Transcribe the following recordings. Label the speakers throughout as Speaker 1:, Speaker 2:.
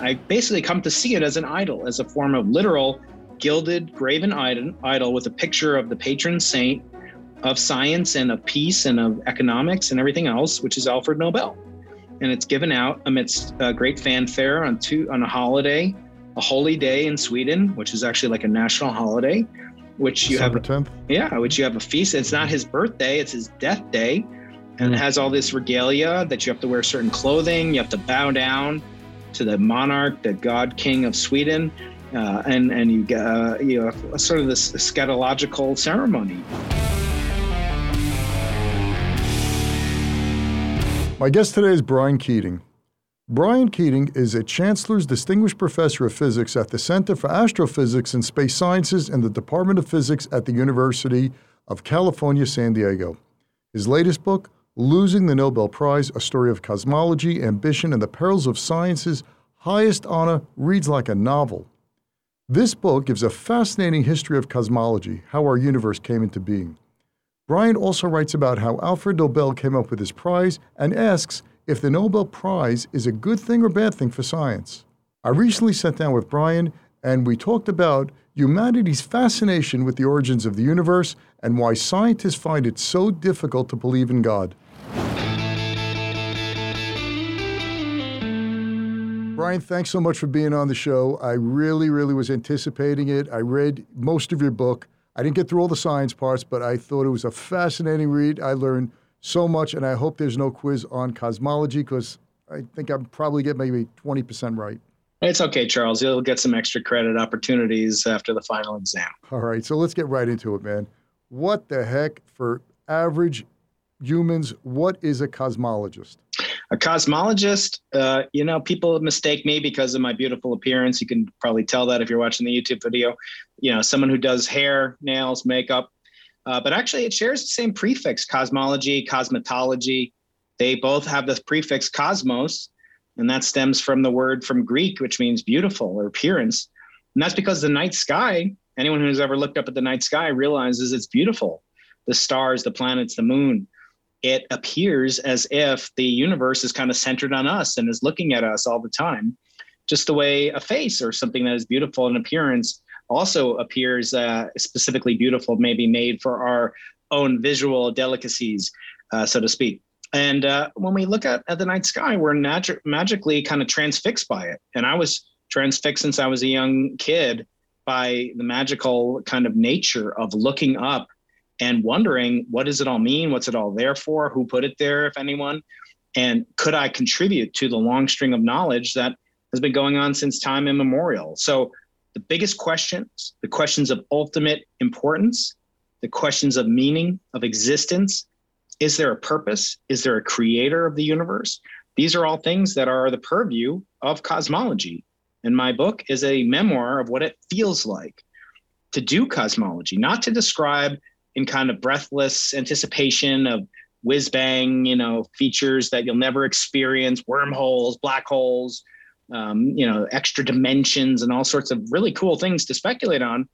Speaker 1: I basically come to see it as an idol, as a form of literal gilded graven idol with a picture of the patron saint of science and of peace and of economics and everything else, which is Alfred Nobel. And it's given out amidst a great fanfare on two on a holiday, a holy day in Sweden, which is actually like a national holiday, which you
Speaker 2: December
Speaker 1: have
Speaker 2: 10th.
Speaker 1: yeah, which you have a feast. It's not his birthday, it's his death day. And it mm. has all this regalia that you have to wear certain clothing, you have to bow down to the monarch, the god king of Sweden. Uh, and and you get uh, you know sort of this eschatological ceremony.
Speaker 2: My guest today is Brian Keating. Brian Keating is a Chancellor's Distinguished Professor of Physics at the Center for Astrophysics and Space Sciences in the Department of Physics at the University of California, San Diego. His latest book, Losing the Nobel Prize A Story of Cosmology, Ambition, and the Perils of Science's Highest Honor, reads like a novel. This book gives a fascinating history of cosmology, how our universe came into being. Brian also writes about how Alfred Nobel came up with his prize and asks if the Nobel Prize is a good thing or bad thing for science. I recently sat down with Brian and we talked about humanity's fascination with the origins of the universe and why scientists find it so difficult to believe in God. Brian, thanks so much for being on the show. I really, really was anticipating it. I read most of your book. I didn't get through all the science parts, but I thought it was a fascinating read. I learned so much, and I hope there's no quiz on cosmology because I think I'm probably get maybe 20% right.
Speaker 1: It's okay, Charles. You'll get some extra credit opportunities after the final exam.
Speaker 2: All right, so let's get right into it, man. What the heck for average humans? What is a cosmologist?
Speaker 1: A cosmologist, uh, you know, people mistake me because of my beautiful appearance. You can probably tell that if you're watching the YouTube video. You know, someone who does hair, nails, makeup. Uh, but actually, it shares the same prefix cosmology, cosmetology. They both have the prefix cosmos, and that stems from the word from Greek, which means beautiful or appearance. And that's because the night sky, anyone who's ever looked up at the night sky realizes it's beautiful. The stars, the planets, the moon it appears as if the universe is kind of centered on us and is looking at us all the time, just the way a face or something that is beautiful in appearance also appears uh, specifically beautiful, maybe made for our own visual delicacies, uh, so to speak. And uh, when we look at, at the night sky, we're natu- magically kind of transfixed by it. And I was transfixed since I was a young kid by the magical kind of nature of looking up and wondering what does it all mean? What's it all there for? Who put it there, if anyone? And could I contribute to the long string of knowledge that has been going on since time immemorial? So, the biggest questions, the questions of ultimate importance, the questions of meaning, of existence is there a purpose? Is there a creator of the universe? These are all things that are the purview of cosmology. And my book is a memoir of what it feels like to do cosmology, not to describe in kind of breathless anticipation of whiz bang, you know, features that you'll never experience, wormholes, black holes, um, you know, extra dimensions, and all sorts of really cool things to speculate on.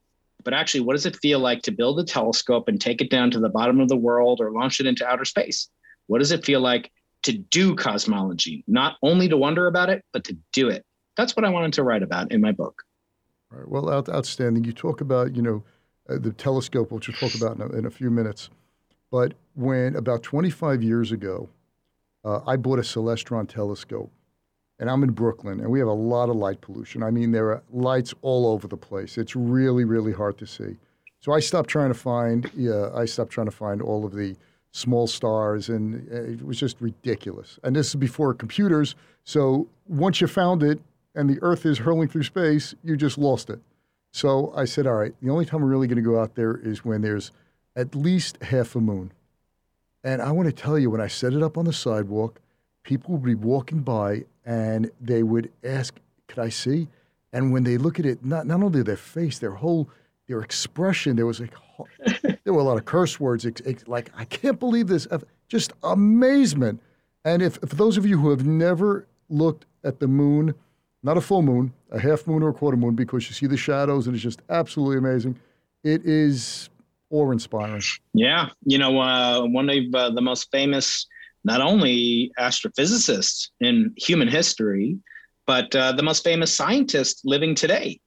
Speaker 1: But actually, what does it feel like to build a telescope and take it down to the bottom of the world or launch it into outer space? What does it feel like to do cosmology? Not only to wonder about it, but to do it. That's what I wanted to write about in my book.
Speaker 2: All right. Well, out, outstanding. You talk about, you know, uh, the telescope, which we'll talk about in a, in a, few minutes. But when about 25 years ago, uh, I bought a Celestron telescope, and I'm in Brooklyn, and we have a lot of light pollution. I mean, there are lights all over the place. It's really, really hard to see. So I stopped trying to find. Yeah, I stopped trying to find all of the small stars, and uh, it was just ridiculous. And this is before computers. So once you found it, and the Earth is hurling through space, you just lost it. So I said, all right, the only time we're really going to go out there is when there's at least half a moon. And I want to tell you, when I set it up on the sidewalk, people would be walking by and they would ask, could I see? And when they look at it, not, not only their face, their whole, their expression, there was like, there were a lot of curse words, like, I can't believe this, just amazement. And if, for those of you who have never looked at the moon, not a full moon, a half moon or a quarter moon, because you see the shadows and it's just absolutely amazing. It is awe inspiring.
Speaker 1: Yeah. You know, uh, one of uh, the most famous, not only astrophysicists in human history, But uh, the most famous scientist living today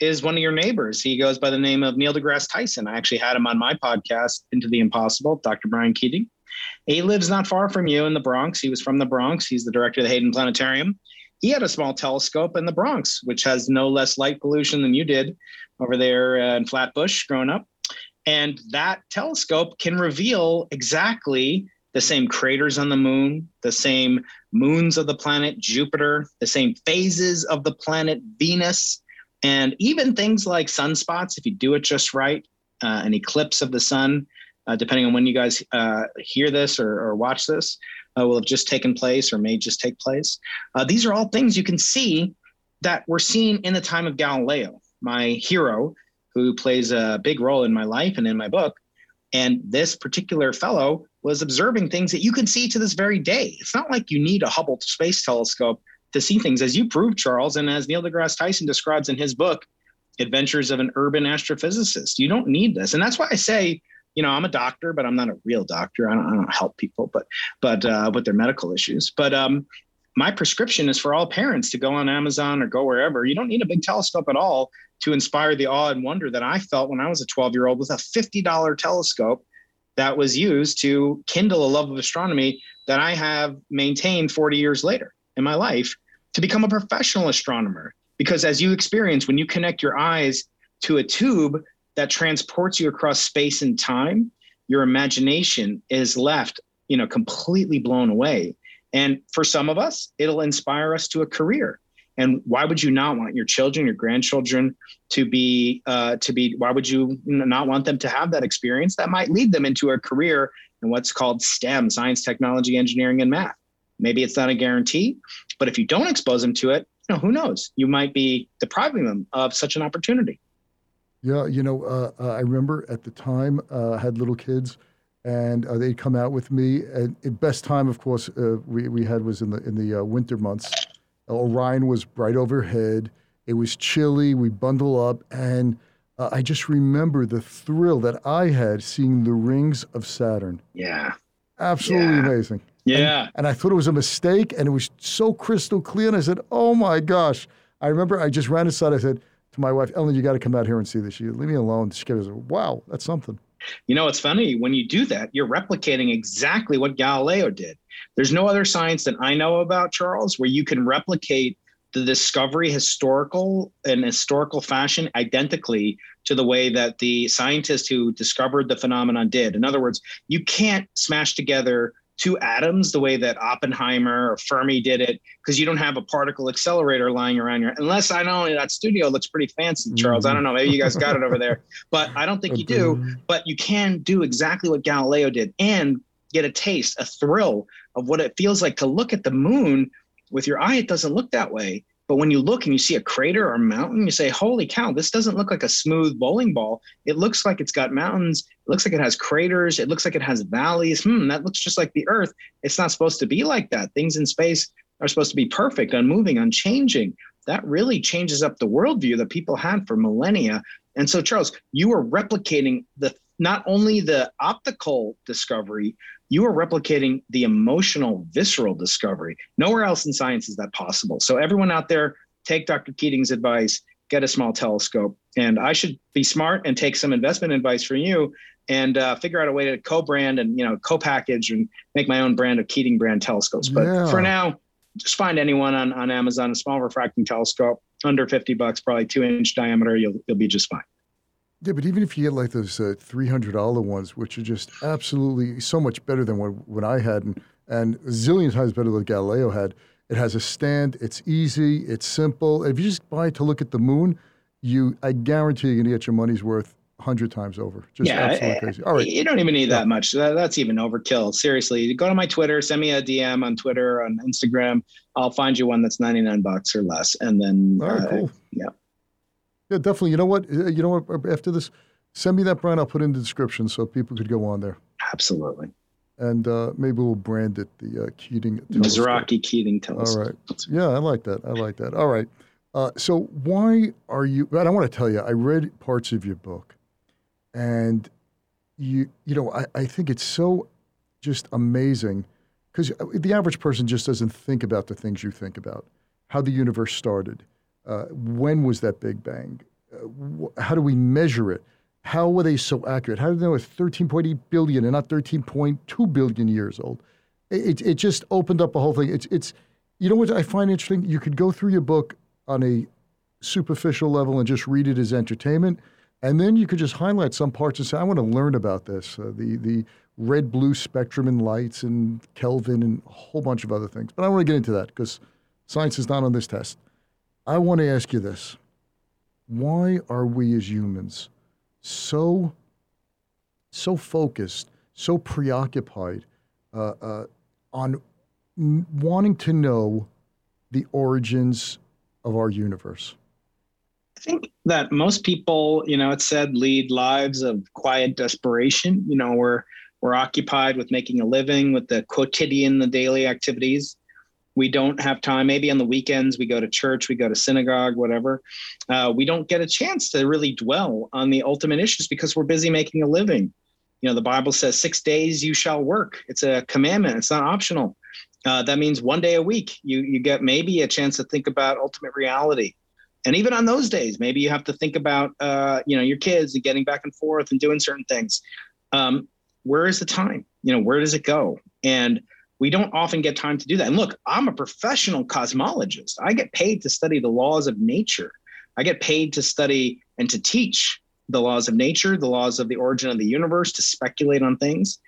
Speaker 1: is one of your neighbors. He goes by the name of Neil deGrasse Tyson. I actually had him on my podcast, Into the Impossible, Dr. Brian Keating. He lives not far from you in the Bronx. He was from the Bronx. He's the director of the Hayden Planetarium. He had a small telescope in the Bronx, which has no less light pollution than you did over there uh, in Flatbush growing up. And that telescope can reveal exactly the same craters on the moon, the same moons of the planet Jupiter, the same phases of the planet Venus, and even things like sunspots, if you do it just right, uh, an eclipse of the sun, uh, depending on when you guys uh, hear this or, or watch this, uh, will have just taken place or may just take place. Uh, these are all things you can see that were seen in the time of Galileo, my hero, who plays a big role in my life and in my book. And this particular fellow was observing things that you can see to this very day. It's not like you need a Hubble Space Telescope to see things, as you proved, Charles, and as Neil deGrasse Tyson describes in his book, Adventures of an Urban Astrophysicist. You don't need this. And that's why I say, you know, I'm a doctor, but I'm not a real doctor. I don't, I don't help people, but but uh, with their medical issues. But um, my prescription is for all parents to go on Amazon or go wherever. You don't need a big telescope at all to inspire the awe and wonder that I felt when I was a 12 year old with a $50 telescope that was used to kindle a love of astronomy that I have maintained 40 years later in my life to become a professional astronomer. Because as you experience, when you connect your eyes to a tube that transports you across space and time, your imagination is left, you know, completely blown away. And for some of us, it'll inspire us to a career. And why would you not want your children, your grandchildren to be, uh, to be, why would you not want them to have that experience that might lead them into a career in what's called STEM, science, technology, engineering, and math? Maybe it's not a guarantee, but if you don't expose them to it, you know, who knows? You might be depriving them of such an opportunity.
Speaker 2: Yeah, you know, uh, uh, I remember at the time uh, I had little kids, and uh, they'd come out with me. And the best time, of course, uh, we we had was in the in the uh, winter months. Orion was right overhead. It was chilly. We bundle up, and I just remember the thrill that I had seeing the rings of Saturn.
Speaker 1: Yeah,
Speaker 2: absolutely yeah. amazing.
Speaker 1: Yeah.
Speaker 2: And, and, I thought it was a mistake, and it was so crystal clear. And I said, "Oh my gosh!" I remember I just ran inside. I said to my wife, "Ellen, you got to come out here and see this. You leave me alone." She goes, "Wow, that's something."
Speaker 1: You know, it's funny when you do that, you're replicating exactly what Galileo did. There's no other science that I know about, Charles, where you can replicate the discovery historical in historical fashion identically to the way that the scientist who discovered the phenomenon did. In other words, you can't smash together two atoms the way that Oppenheimer or Fermi did it, because you don't have a particle accelerator lying around your. Unless I know that studio looks pretty fancy, Charles. Mm-hmm. I don't know. Maybe you guys got it over there, but I don't think you do. But you can do exactly what Galileo did and get a taste, a thrill of what it feels like to look at the moon with your eye. It doesn't look that way. But when you look and you see a crater or a mountain, you say, holy cow, this doesn't look like a smooth bowling ball. It looks like it's got mountains. It looks like it has craters. It looks like it has valleys. Hmm, that looks just like the earth. It's not supposed to be like that. Things in space are supposed to be perfect, unmoving, unchanging. That really changes up the worldview that people had for millennia. And so, Charles, you are replicating the not only the optical discovery, you are replicating the emotional, visceral discovery. Nowhere else in science is that possible. So, everyone out there, take Dr. Keating's advice, get a small telescope. And I should be smart and take some investment advice from you and uh, figure out a way to co-brand and you know co-package and make my own brand of Keating brand telescopes. But yeah. for now, just find anyone on, on Amazon, a small refracting telescope under 50 bucks, probably two inch diameter, you'll, you'll be just fine.
Speaker 2: Yeah, but even if you get like those uh, three hundred dollar ones, which are just absolutely so much better than what, what I had, and and a zillion times better than Galileo had. It has a stand. It's easy. It's simple. If you just buy it to look at the moon, you I guarantee you're gonna get your money's worth hundred times over. Just yeah, absolutely crazy. All right,
Speaker 1: you don't even need yeah. that much. That, that's even overkill. Seriously, go to my Twitter, send me a DM on Twitter, on Instagram. I'll find you one that's ninety nine bucks or less, and then
Speaker 2: all right, uh, cool.
Speaker 1: Yeah.
Speaker 2: Yeah, definitely. You know what? Uh, you know what? After this, send me that brand. I'll put in the description so people could go on there.
Speaker 1: Absolutely.
Speaker 2: And uh, maybe we'll brand it the uh, Keating
Speaker 1: Mizrahi Keating telescope.
Speaker 2: All right. Yeah, I like that. I like that. All right. Uh, so why are you? I want to tell you, I read parts of your book, and you, you know, I, I think it's so just amazing because uh, the average person just doesn't think about the things you think about how the universe started. Uh, when was that Big Bang? Uh, wh- how do we measure it? How were they so accurate? How do they know it's 13.8 billion and not 13.2 billion years old? It, it, it just opened up a whole thing. It's, it's, you know what I find interesting? You could go through your book on a superficial level and just read it as entertainment. And then you could just highlight some parts and say, I want to learn about this. Uh, the, the red blue spectrum and lights and Kelvin and a whole bunch of other things. But I don't want to get into that because science is not on this test. I want to ask you this why are we as humans so so focused, so preoccupied uh, uh, on n- wanting to know the origins of our universe?
Speaker 1: I think that most people, you know, it said lead lives of quiet desperation. You know, we're we're occupied with making a living, with the quotidian, the daily activities. We don't have time. Maybe on the weekends we go to church, we go to synagogue, whatever. Uh, we don't get a chance to really dwell on the ultimate issues because we're busy making a living. You know, the Bible says six days you shall work. It's a commandment. It's not optional. Uh, that means one day a week you you get maybe a chance to think about ultimate reality. And even on those days, maybe you have to think about uh, you know your kids and getting back and forth and doing certain things. Um, where is the time? You know, where does it go? And we don't often get time to do that. And look, I'm a professional cosmologist. I get paid to study the laws of nature. I get paid to study and to teach the laws of nature, the laws of the origin of the universe, to speculate on things.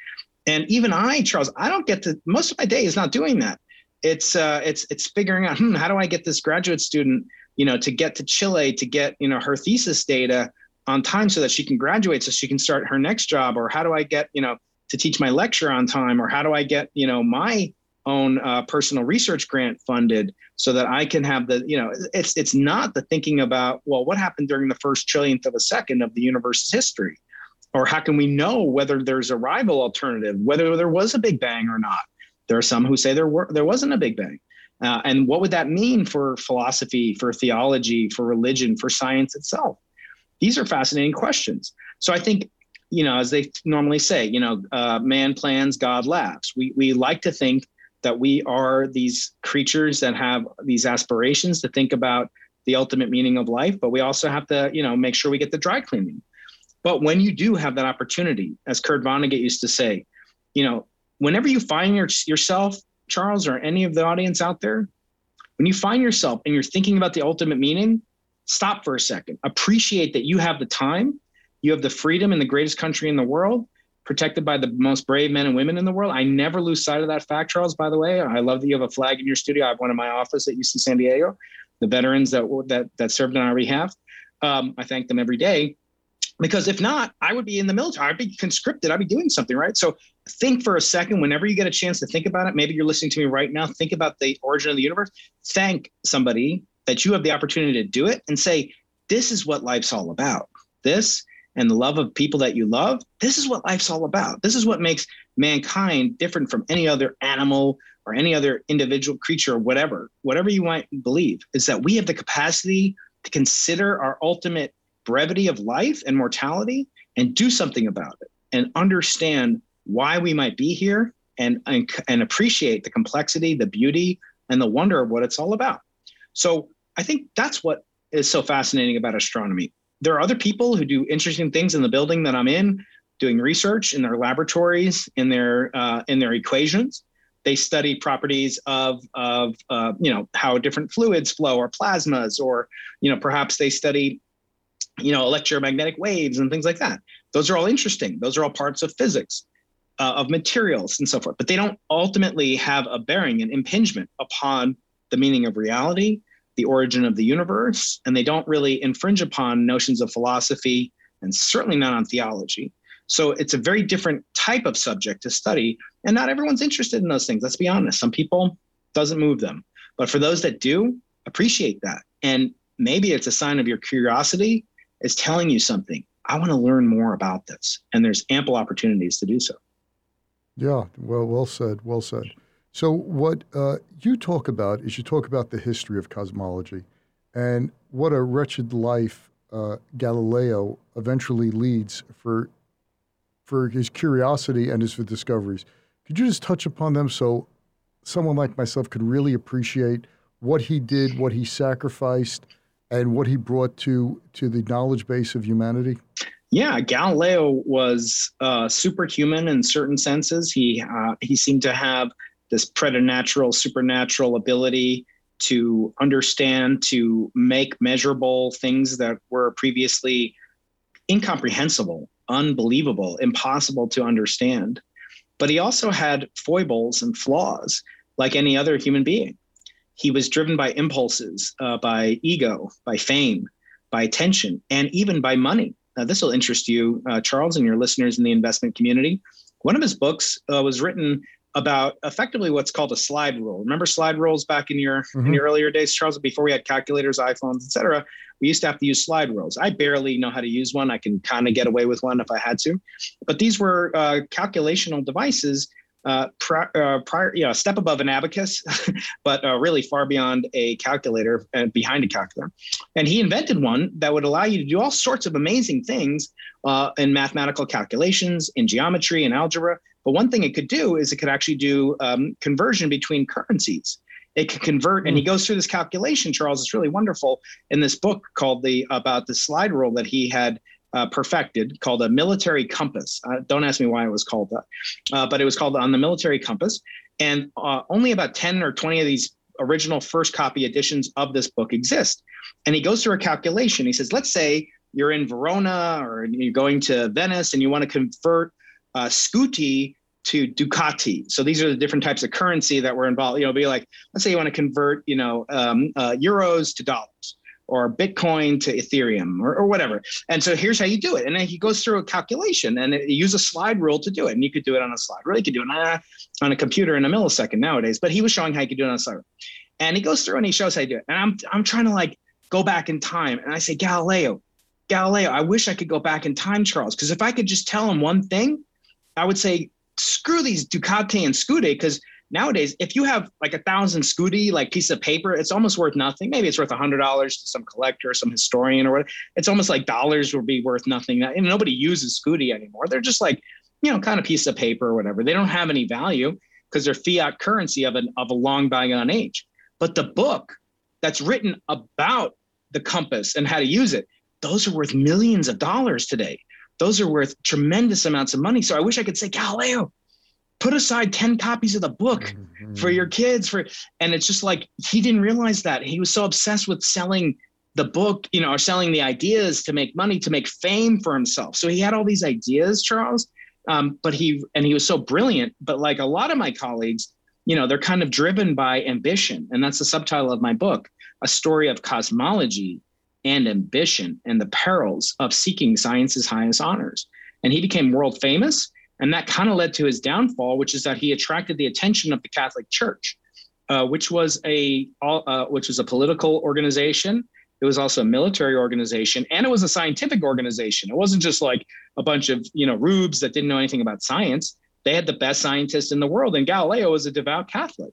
Speaker 1: And even I, Charles, I don't get to. Most of my day is not doing that. It's uh, it's it's figuring out hmm, how do I get this graduate student, you know, to get to Chile to get you know her thesis data on time so that she can graduate so she can start her next job, or how do I get you know to teach my lecture on time or how do i get you know my own uh, personal research grant funded so that i can have the you know it's it's not the thinking about well what happened during the first trillionth of a second of the universe's history? Or how can we know whether there's a rival alternative whether there was a big bang or not? There are some who say there were there wasn't a big bang. Uh, and what would that mean for philosophy for theology for religion for science itself? These are fascinating questions. So i think you know, as they normally say, you know, uh, man plans, God laughs. We we like to think that we are these creatures that have these aspirations to think about the ultimate meaning of life, but we also have to, you know, make sure we get the dry cleaning. But when you do have that opportunity, as Kurt Vonnegut used to say, you know, whenever you find your, yourself, Charles, or any of the audience out there, when you find yourself and you're thinking about the ultimate meaning, stop for a second. Appreciate that you have the time you have the freedom in the greatest country in the world, protected by the most brave men and women in the world. I never lose sight of that fact, Charles, by the way. I love that you have a flag in your studio. I have one in my office at UC San Diego, the veterans that, that, that served on our behalf. Um, I thank them every day because if not, I would be in the military. I'd be conscripted. I'd be doing something, right? So think for a second, whenever you get a chance to think about it, maybe you're listening to me right now, think about the origin of the universe. Thank somebody that you have the opportunity to do it and say, this is what life's all about. This and the love of people that you love, this is what life's all about. This is what makes mankind different from any other animal or any other individual creature or whatever, whatever you might believe, is that we have the capacity to consider our ultimate brevity of life and mortality and do something about it and understand why we might be here and, and, and appreciate the complexity, the beauty, and the wonder of what it's all about. So I think that's what is so fascinating about astronomy there are other people who do interesting things in the building that I'm in, doing research in their laboratories, in their uh, in their equations. They study properties of of uh, you know how different fluids flow or plasmas, or you know perhaps they study you know electromagnetic waves and things like that. Those are all interesting. Those are all parts of physics. Uh, of materials and so forth, but they don't ultimately have a bearing, an impingement upon the meaning of reality the origin of the universe, and they don't really infringe upon notions of philosophy and certainly not on theology. So it's a very different type of subject to study, and not everyone's interested in those things. Let's be honest. Some people doesn't move them, but for those that do, appreciate that. And maybe it's a sign of your curiosity is telling you something. I want to learn more about this, and there's ample opportunities to do so.
Speaker 2: Yeah, well, well said. Well said. So, what uh, you talk about is you talk about the history of cosmology and what a wretched life uh, Galileo eventually leads for, for his curiosity and his discoveries. Could you just touch upon them so someone like myself could really appreciate what he did, what he sacrificed, and what he brought to to the knowledge base of humanity?
Speaker 1: Yeah, Galileo was uh, superhuman in certain senses. He uh, he seemed to have this preternatural, supernatural ability to understand, to make measurable things that were previously incomprehensible, unbelievable, impossible to understand. But he also had foibles and flaws like any other human being. He was driven by impulses, uh, by ego, by fame, by attention, and even by money. Now, this will interest you, uh, Charles, and your listeners in the investment community. One of his books uh, was written about effectively what's called a slide rule. Remember slide rules back in your mm-hmm. in your earlier days, Charles, before we had calculators, iPhones, etc. We used to have to use slide rules. I barely know how to use one. I can kind of get away with one if I had to, but these were uh, calculational devices. Uh, pri- uh, prior, you know, step above an abacus, but uh, really far beyond a calculator and behind a calculator. And he invented one that would allow you to do all sorts of amazing things uh, in mathematical calculations, in geometry and algebra but one thing it could do is it could actually do um, conversion between currencies. It could convert, and he hmm. goes through this calculation. Charles It's really wonderful in this book called the about the slide rule that he had uh, perfected, called a military compass. Uh, don't ask me why it was called that, uh, but it was called on the military compass. And uh, only about ten or twenty of these original first copy editions of this book exist. And he goes through a calculation. He says, let's say you're in Verona or you're going to Venice and you want to convert uh, to Ducati. So these are the different types of currency that were involved. You know, be like, let's say you want to convert, you know, um, uh, euros to dollars or Bitcoin to Ethereum or, or, whatever. And so here's how you do it. And then he goes through a calculation and it, use a slide rule to do it. And you could do it on a slide rule. You could do it on a, on a computer in a millisecond nowadays, but he was showing how you could do it on a slide rule. And he goes through and he shows how you do it. And I'm, I'm trying to like go back in time. And I say, Galileo, Galileo, I wish I could go back in time, Charles, because if I could just tell him one thing, I would say screw these Ducati and Scudi because nowadays, if you have like a thousand Scudi, like piece of paper, it's almost worth nothing. Maybe it's worth a hundred dollars to some collector, some historian, or whatever. It's almost like dollars would be worth nothing. And nobody uses Scudi anymore. They're just like, you know, kind of piece of paper or whatever. They don't have any value because they're fiat currency of an of a long bygone age. But the book that's written about the compass and how to use it, those are worth millions of dollars today those are worth tremendous amounts of money. So I wish I could say, Galileo, put aside 10 copies of the book mm-hmm. for your kids for and it's just like he didn't realize that. He was so obsessed with selling the book, you know, or selling the ideas to make money, to make fame for himself. So he had all these ideas, Charles. Um, but he and he was so brilliant. But like a lot of my colleagues, you know, they're kind of driven by ambition. And that's the subtitle of my book, a story of cosmology and ambition and the perils of seeking science's highest honors. And he became world famous. And that kind of led to his downfall, which is that he attracted the attention of the Catholic Church, uh, which was a uh, which was a political organization. It was also a military organization, and it was a scientific organization. It wasn't just like a bunch of you know rubes that didn't know anything about science. They had the best scientists in the world, and Galileo was a devout Catholic,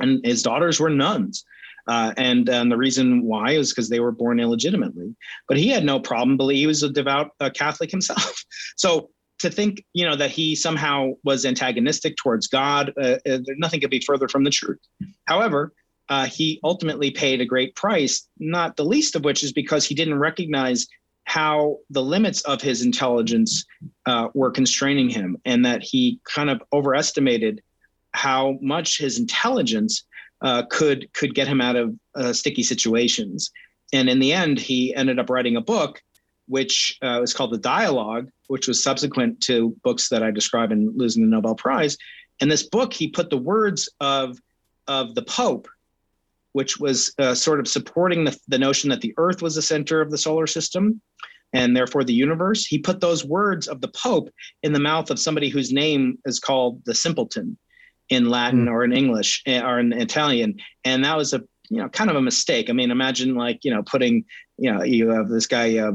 Speaker 1: and his daughters were nuns. Uh, and um, the reason why is because they were born illegitimately. But he had no problem, believe he was a devout Catholic himself. so to think, you know, that he somehow was antagonistic towards God, uh, uh nothing could be further from the truth. However, uh, he ultimately paid a great price, not the least of which is because he didn't recognize how the limits of his intelligence uh, were constraining him and that he kind of overestimated how much his intelligence uh, could could get him out of uh, sticky situations. And in the end, he ended up writing a book, which uh, was called The Dialogue, which was subsequent to books that I describe in losing the Nobel Prize. In this book, he put the words of of the Pope, which was uh, sort of supporting the, the notion that the Earth was the center of the solar system and therefore the universe. He put those words of the Pope in the mouth of somebody whose name is called the simpleton in Latin mm. or in English eh, or in Italian. And that was a you know kind of a mistake. I mean, imagine like you know putting you know you have this guy uh,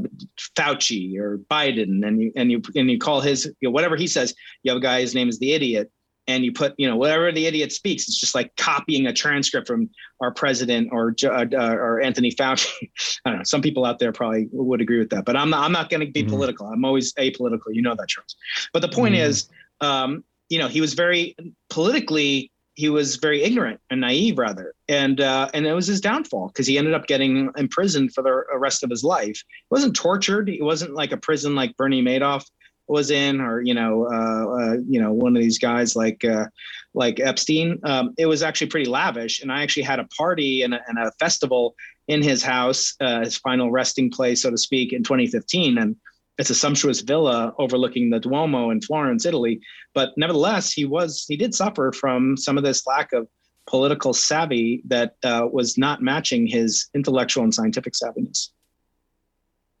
Speaker 1: Fauci or Biden, and you and you and you call his you know, whatever he says. You have a guy his name is the idiot, and you put you know whatever the idiot speaks. It's just like copying a transcript from our president or uh, uh, or Anthony Fauci. I don't know. Some people out there probably would agree with that, but I'm not. I'm not going to be mm. political. I'm always apolitical. You know that, Charles. But the point mm. is. Um, you know, he was very politically he was very ignorant and naive rather. And uh, and it was his downfall because he ended up getting imprisoned for the rest of his life. He wasn't tortured. He wasn't like a prison like bernie madoff was in or you know uh, uh, you know one of these guys like uh, like epstein. Um, it was actually pretty lavish. And i actually had a party and a, and a festival in his house uh, his final resting place so to speak in 2015 and it's a sumptuous villa overlooking the Duomo in Florence, Italy. But nevertheless, he was he did suffer from some of this lack of political savvy that uh, was not matching his intellectual and scientific savviness.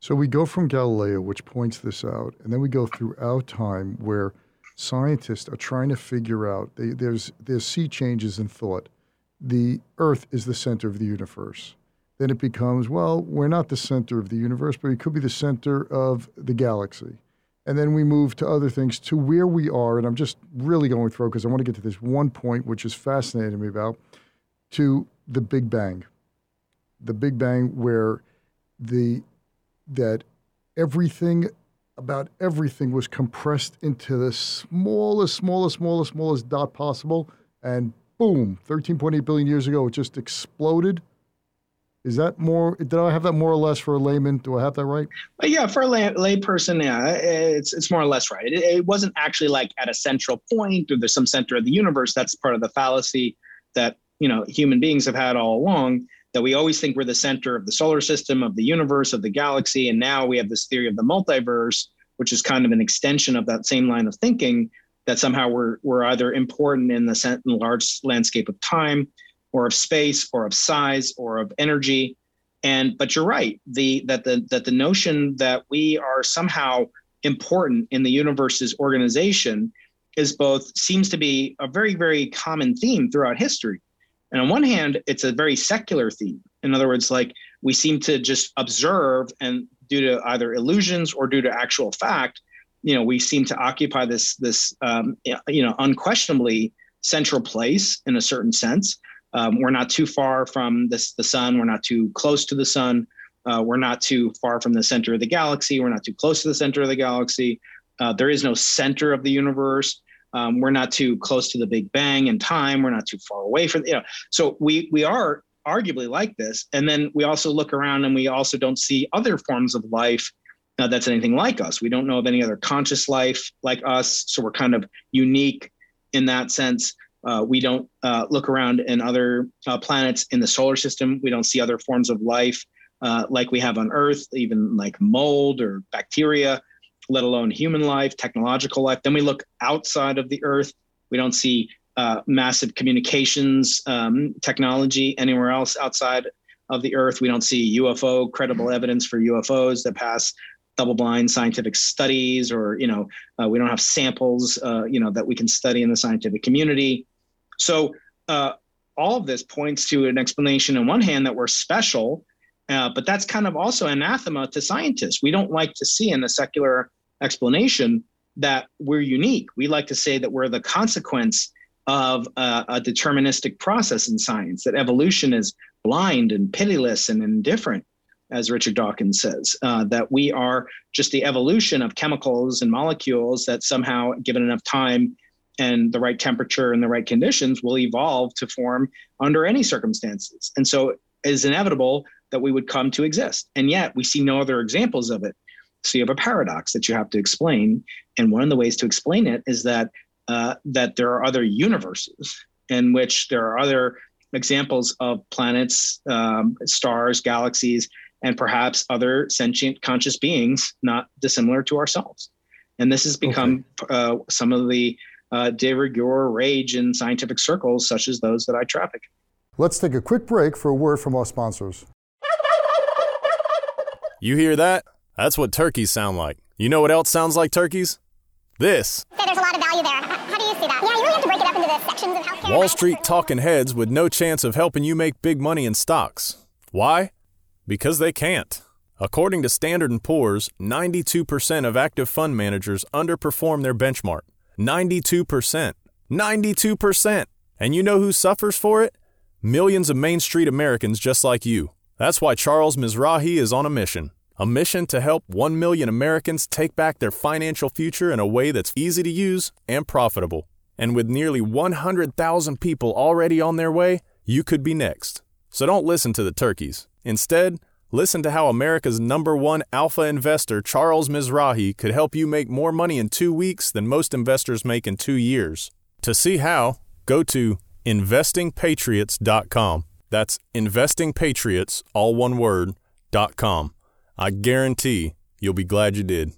Speaker 2: So we go from Galileo, which points this out, and then we go throughout time where scientists are trying to figure out they, there's there's sea changes in thought. The Earth is the center of the universe then it becomes, well, we're not the center of the universe, but we could be the center of the galaxy. And then we move to other things to where we are. And I'm just really going through because I want to get to this one point, which is fascinating me about, to the Big Bang. The Big Bang, where the that everything about everything was compressed into the smallest, smallest, smallest, smallest dot possible, and boom, 13.8 billion years ago, it just exploded is that more? Did I have that more or less for a layman? Do I have that right?
Speaker 1: But yeah, for a lay, lay person, yeah, it's it's more or less right. It, it, wasn't actually like at a central point or there's some center of the universe. That's part of the fallacy that you know human beings have had all along. That we always think we're the center of the solar system, of the universe, of the galaxy, and now we have this theory of the multiverse, which is kind of an extension of that same line of thinking. That somehow we're we're either important in the large landscape of time or of space or of size or of energy. And but you're right the that the that the notion that we are somehow important in the universe's organization is both seems to be a very very common theme throughout history. And on one hand it's a very secular theme. In other words like we seem to just observe and due to either illusions or due to actual fact you know we seem to occupy this this um, you know unquestionably central place in a certain sense um, we're not too far from this, the sun. We're not too close to the sun. Uh, we're not too far from the center of the galaxy. We're not too close to the center of the galaxy. Uh, there is no center of the universe. Um, we're not too close to the Big Bang in time. We're not too far away from you know. So we we are arguably like this, and then we also look around and we also don't see other forms of life uh, that's anything like us. We don't know of any other conscious life like us, so we're kind of unique in that sense. Uh, we don't uh, look around in other uh, planets in the solar system. We don't see other forms of life uh, like we have on Earth, even like mold or bacteria, let alone human life, technological life. Then we look outside of the Earth. We don't see uh, massive communications um, technology anywhere else outside of the Earth. We don't see UFO credible evidence for UFOs that pass double-blind scientific studies, or you know, uh, we don't have samples, you know, that we can study in the scientific community. So uh, all of this points to an explanation on one hand that we're special, uh, but that's kind of also anathema to scientists. We don't like to see in the secular explanation that we're unique. We like to say that we're the consequence of a, a deterministic process in science, that evolution is blind and pitiless and indifferent, as Richard Dawkins says, uh, that we are just the evolution of chemicals and molecules that somehow, given enough time, and the right temperature and the right conditions will evolve to form under any circumstances. And so it is inevitable that we would come to exist. And yet we see no other examples of it. So you have a paradox that you have to explain. And one of the ways to explain it is that uh, that there are other universes in which there are other examples of planets, um, stars, galaxies, and perhaps other sentient conscious beings not dissimilar to ourselves. And this has become okay. uh, some of the uh, de rigueur rage in scientific circles, such as those that I traffic.
Speaker 2: Let's take a quick break for a word from our sponsors.
Speaker 3: You hear that? That's what turkeys sound like. You know what else sounds like turkeys? This.
Speaker 4: there's a lot of value there. How do you see that? Yeah, you really have to break it up into the sections of healthcare.
Speaker 3: Wall Street talking heads with no chance of helping you make big money in stocks. Why? Because they can't. According to Standard & Poor's, 92% of active fund managers underperform their benchmark. 92%. 92%. And you know who suffers for it? Millions of Main Street Americans just like you. That's why Charles Mizrahi is on a mission. A mission to help 1 million Americans take back their financial future in a way that's easy to use and profitable. And with nearly 100,000 people already on their way, you could be next. So don't listen to the turkeys. Instead, listen to how America's number one alpha investor, Charles Mizrahi, could help you make more money in two weeks than most investors make in two years. To see how, go to investingpatriots.com. That's investingpatriots, all one word, dot com. I guarantee you'll be glad you did.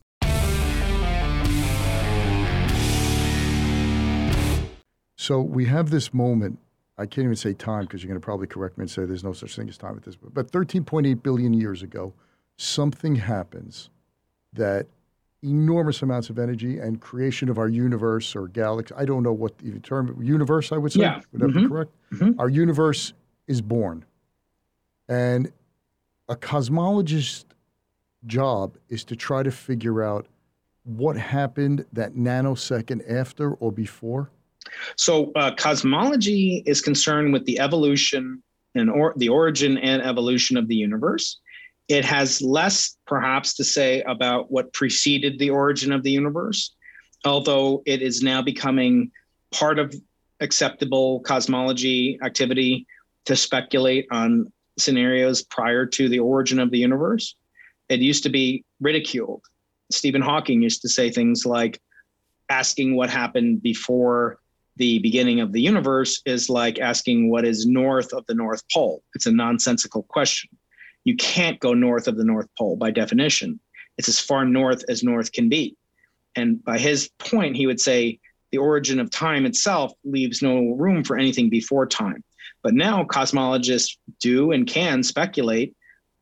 Speaker 2: So we have this moment. I can't even say time because you're going to probably correct me and say there's no such thing as time at this. point. But 13.8 billion years ago, something happens that enormous amounts of energy and creation of our universe or galaxy. I don't know what the term universe. I would say.
Speaker 1: Yeah.
Speaker 2: Would that
Speaker 1: Mhm.
Speaker 2: be correct?
Speaker 1: Mhm.
Speaker 2: Our universe is born, and a cosmologist's job is to try to figure out what happened that nanosecond after or before.
Speaker 1: So uh, cosmology is concerned with the evolution and or the origin and evolution of the universe. It has less, perhaps, to say about what preceded the origin of the universe, although it is now becoming part of acceptable cosmology activity to speculate on scenarios prior to the origin of the universe. It used to be ridiculed. Stephen Hawking used to say things like asking what happened before the beginning of the universe is like asking what is north of the North Pole. It's a nonsensical question. You can't go north of the North Pole by definition. It's as far north as north can be. And by his point, he would say the origin of time itself leaves no room for anything before time. But now cosmologists do and can speculate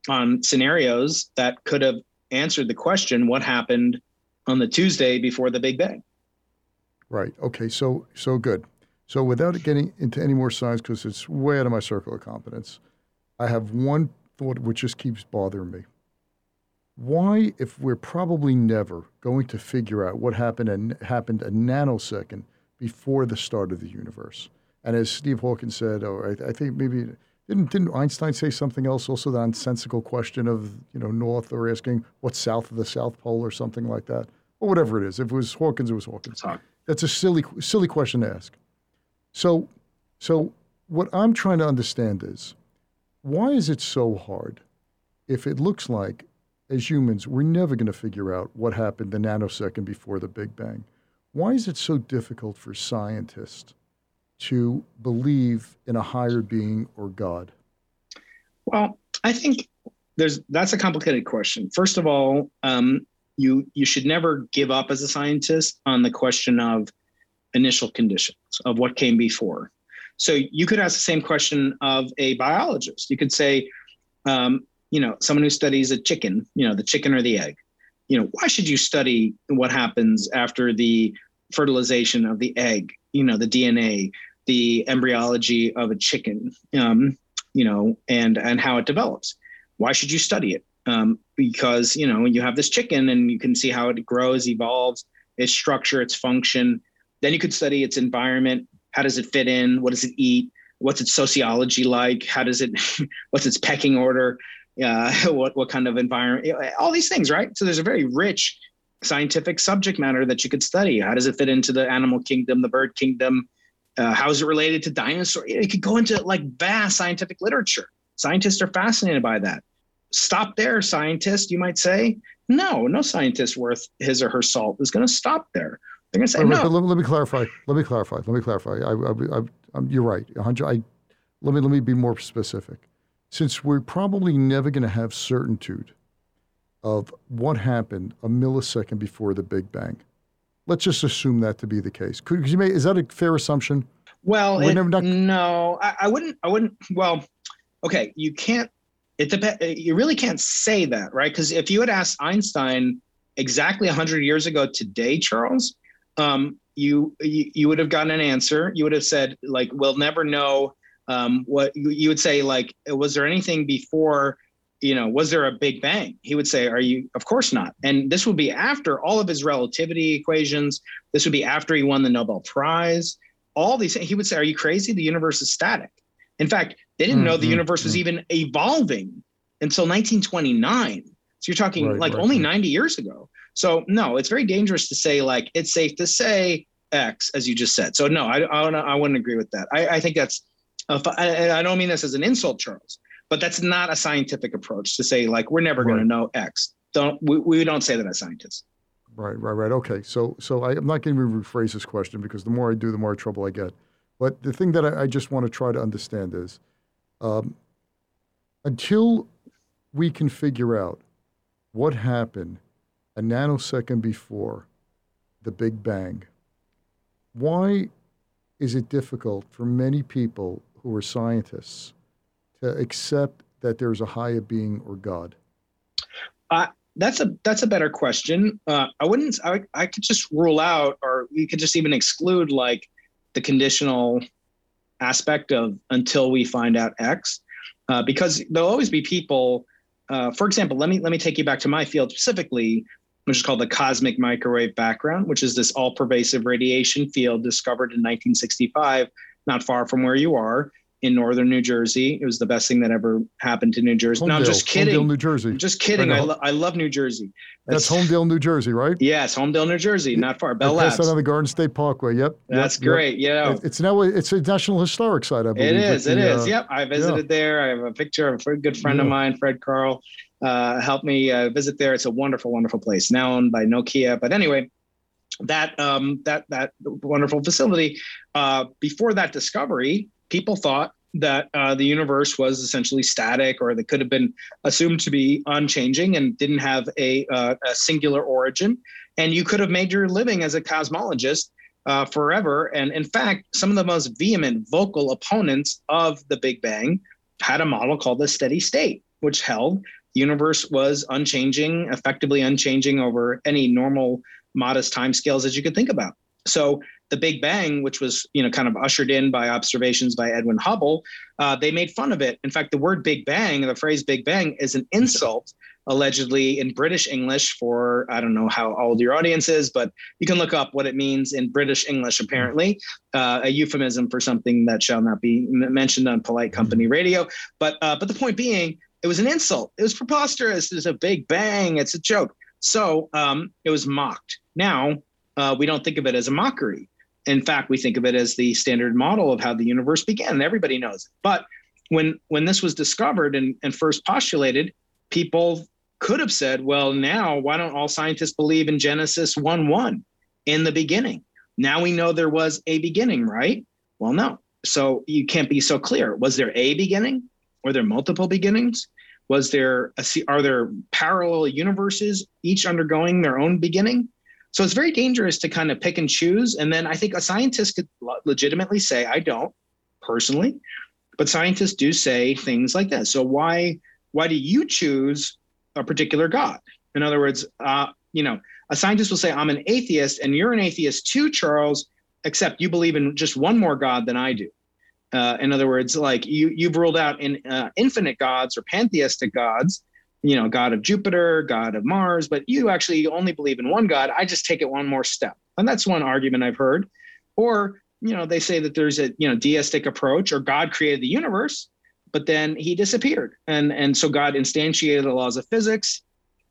Speaker 1: on scenarios that could have answered the question what happened on the Tuesday before the Big Bang?
Speaker 2: Right. Okay. So so good. So without getting into any more science, because it's way out of my circle of competence, I have one thought which just keeps bothering me. Why, if we're probably never going to figure out what happened and happened a nanosecond before the start of the universe, and as Steve Hawkins said, or I, I think maybe didn't didn't Einstein say something else? Also, the nonsensical question of you know north or asking what's south of the South Pole or something like that, or whatever it is. If it was Hawkins, it was Hawkins. That's a silly, silly question to ask. So, so what I'm trying to understand is why is it so hard if it looks like as humans we're never going to figure out what happened the nanosecond before the Big Bang? Why is it so difficult for scientists to believe in a higher being or God?
Speaker 1: Well, I think there's that's a complicated question. First of all, um, you you should never give up as a scientist on the question of initial conditions of what came before. So you could ask the same question of a biologist. You could say, um, you know, someone who studies a chicken, you know, the chicken or the egg. You know, why should you study what happens after the fertilization of the egg? You know, the DNA, the embryology of a chicken. Um, you know, and and how it develops. Why should you study it? Um, because you know you have this chicken and you can see how it grows, evolves, its structure, its function. Then you could study its environment. How does it fit in? What does it eat? What's its sociology like? How does it? what's its pecking order? Uh, what what kind of environment? All these things, right? So there's a very rich scientific subject matter that you could study. How does it fit into the animal kingdom, the bird kingdom? Uh, how is it related to dinosaurs? It could go into like vast scientific literature. Scientists are fascinated by that. Stop there, scientist, you might say. No, no scientist worth his or her salt is going to stop there. They're going to say,
Speaker 2: Wait, wait,
Speaker 1: no,
Speaker 2: but let, let me clarify. Let me clarify. Let me clarify. I, I, I, I'm, you're right. I, let me let me be more specific. Since we're probably never going to have certitude of what happened a millisecond before the Big Bang, let's just assume that to be the case. Could, you make, is that a fair assumption?
Speaker 1: Well, it-
Speaker 2: not-
Speaker 1: no, I, I wouldn't. I wouldn't. Well, okay, you can't. It depends. You really can't say that, right? Because if you had asked Einstein exactly 100 years ago today, Charles, um, you, you you would have gotten an answer. You would have said like, "We'll never know." Um, what you, you would say like, "Was there anything before?" You know, was there a Big Bang? He would say, "Are you? Of course not." And this would be after all of his relativity equations. This would be after he won the Nobel Prize all these he would say are you crazy the universe is static in fact they didn't know the
Speaker 2: Mhm,
Speaker 1: universe was even evolving until 1929 so you're talking
Speaker 2: Right,
Speaker 1: like
Speaker 2: right,
Speaker 1: only
Speaker 2: right.
Speaker 1: 90 years ago so no it's very dangerous to say like it's safe to say X, as you just said. So no, I I, don't, I wouldn't agree with that. I, I think that's I, I don't mean this as an insult, Charles, but that's not a scientific approach to say like we're never going to know X. Don't we, we don't say that as scientists.
Speaker 2: Right, right, right. Okay, so so I, am not going to rephrase this question because the more I do, the more trouble I get. But the thing that I, I just want to try to understand is, um, until we can figure out what happened a nanosecond before the Big Bang, why is it difficult for many people who are scientists to accept that there's a higher being or God?
Speaker 1: Uh, that's a that's a better question. Uh, I wouldn't. I, I could just rule out, or we could just even exclude like the conditional aspect of until we find out X, uh, because there'll always be people. Uh, for example, let me let me take you back to my field specifically, which is called the cosmic microwave background, which is this all-pervasive radiation field discovered in 1965, not far from where you are in northern New Jersey. It was the best thing that ever happened to New Jersey.
Speaker 2: Holmdel,
Speaker 1: no, I'm just kidding.
Speaker 2: Holmdel, New Jersey.
Speaker 1: Just kidding. I, lo- I love New Jersey.
Speaker 2: That's, That's Holmdel, New Jersey, right?
Speaker 1: Yes, Holmdel, New Jersey, not far. Bell
Speaker 2: Labs.
Speaker 1: That's
Speaker 2: on the Garden State Parkway. Yep.
Speaker 1: That's
Speaker 2: yep,
Speaker 1: great.
Speaker 2: Yeah. It's now it's a National Historic Site, I believe.
Speaker 1: It is. It the, is. Uh, yep. I visited yeah. there. I have a picture of a good friend yeah. of mine, Fred Carl, uh, helped me uh, visit there. It's a wonderful, wonderful place. Now owned by Nokia. But anyway, that um, that that wonderful facility. Uh, before that discovery, people thought that uh, the universe was essentially static or that could have been assumed to be unchanging and didn't have a, uh, a singular origin. And you could have made your living as a cosmologist uh, forever. And in fact, some of the most vehement vocal opponents of the Big Bang had a model called the steady state, which held the universe was unchanging, effectively unchanging over any normal modest timescales that you could think about. So the Big Bang, which was you know kind of ushered in by observations by Edwin Hubble, uh, they made fun of it. In fact, the word Big Bang, the phrase Big Bang, is an insult allegedly in British English for I don't know how old your audience is, but you can look up what it means in British English. Apparently, uh, a euphemism for something that shall not be mentioned on polite company radio. But uh, but the point being, it was an insult. It was preposterous. It's a Big Bang. It's a joke. So um, it was mocked. Now uh, we don't think of it as a mockery in fact, we think of it as the standard model of how the universe began, and everybody knows it. But when when this was discovered and, and first postulated, people could have said, well, now why don't all scientists believe in Genesis 1 1 in the beginning? Now we know there was a beginning, right? Well, no. So you can't be so clear. Was there a beginning? Were there multiple beginnings? Was there a, are there parallel universes, each undergoing their own beginning? So it's very dangerous to kind of pick and choose. And then I think a scientist could legitimately say, I don't personally, but scientists do say things like that. So why why do you choose a particular God? In other words, uh, you know, a scientist will say, I'm an atheist, and you're an atheist too, Charles, except you believe in just one more God than I do. Uh, in other words, like you you've ruled out in uh, infinite gods or pantheistic gods, you know, God of Jupiter, God of Mars, but you actually only believe in one God. I just take it one more step. And that's one argument I've heard. Or, you know, they say that there's a, you know, deistic approach or God created the universe, but then he disappeared. And and so God instantiated the laws of physics.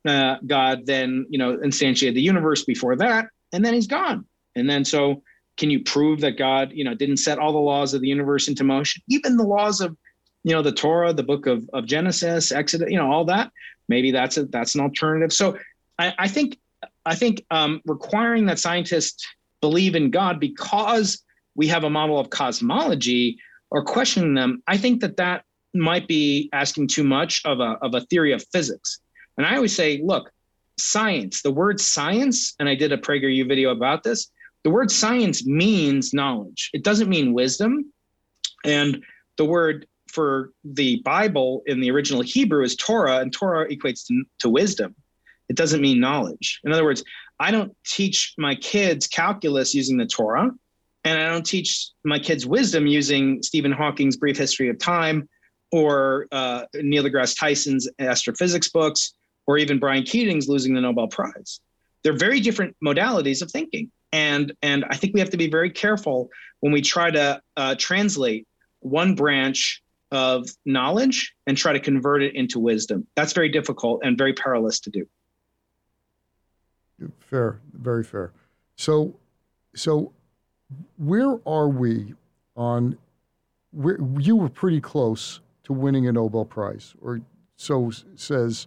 Speaker 1: Uh, God then, you know, instantiated the universe before that, and then he's gone. And then so can you prove that God, you know, didn't set all the laws of the universe into motion? Even the laws of you know the torah the book of, of genesis exodus you know all that maybe that's a that's an alternative. So i, I think i think um, requiring that scientists believe in god because we have a model of cosmology or questioning them i think that that might be asking too much of a, of a theory of physics. And i always say look science the word science and i did a PragerU video about this the word science means knowledge. It doesn't mean wisdom. And the word for the Bible in the original Hebrew is Torah, and Torah equates to, to wisdom. It doesn't mean knowledge. In other words, I don't teach my kids calculus using the Torah, and I don't teach my kids wisdom using Stephen Hawking's Brief History of Time or uh, Neil deGrasse Tyson's astrophysics books or even Brian Keating's losing the Nobel Prize. They're very different modalities of thinking. And, and I think we have to be very careful when we try to uh, translate one branch of knowledge and try to convert it into wisdom. That's very difficult and very perilous to do.
Speaker 2: Fair, very fair. So, so where are we on? Where you were pretty close to winning a Nobel Prize, or so says,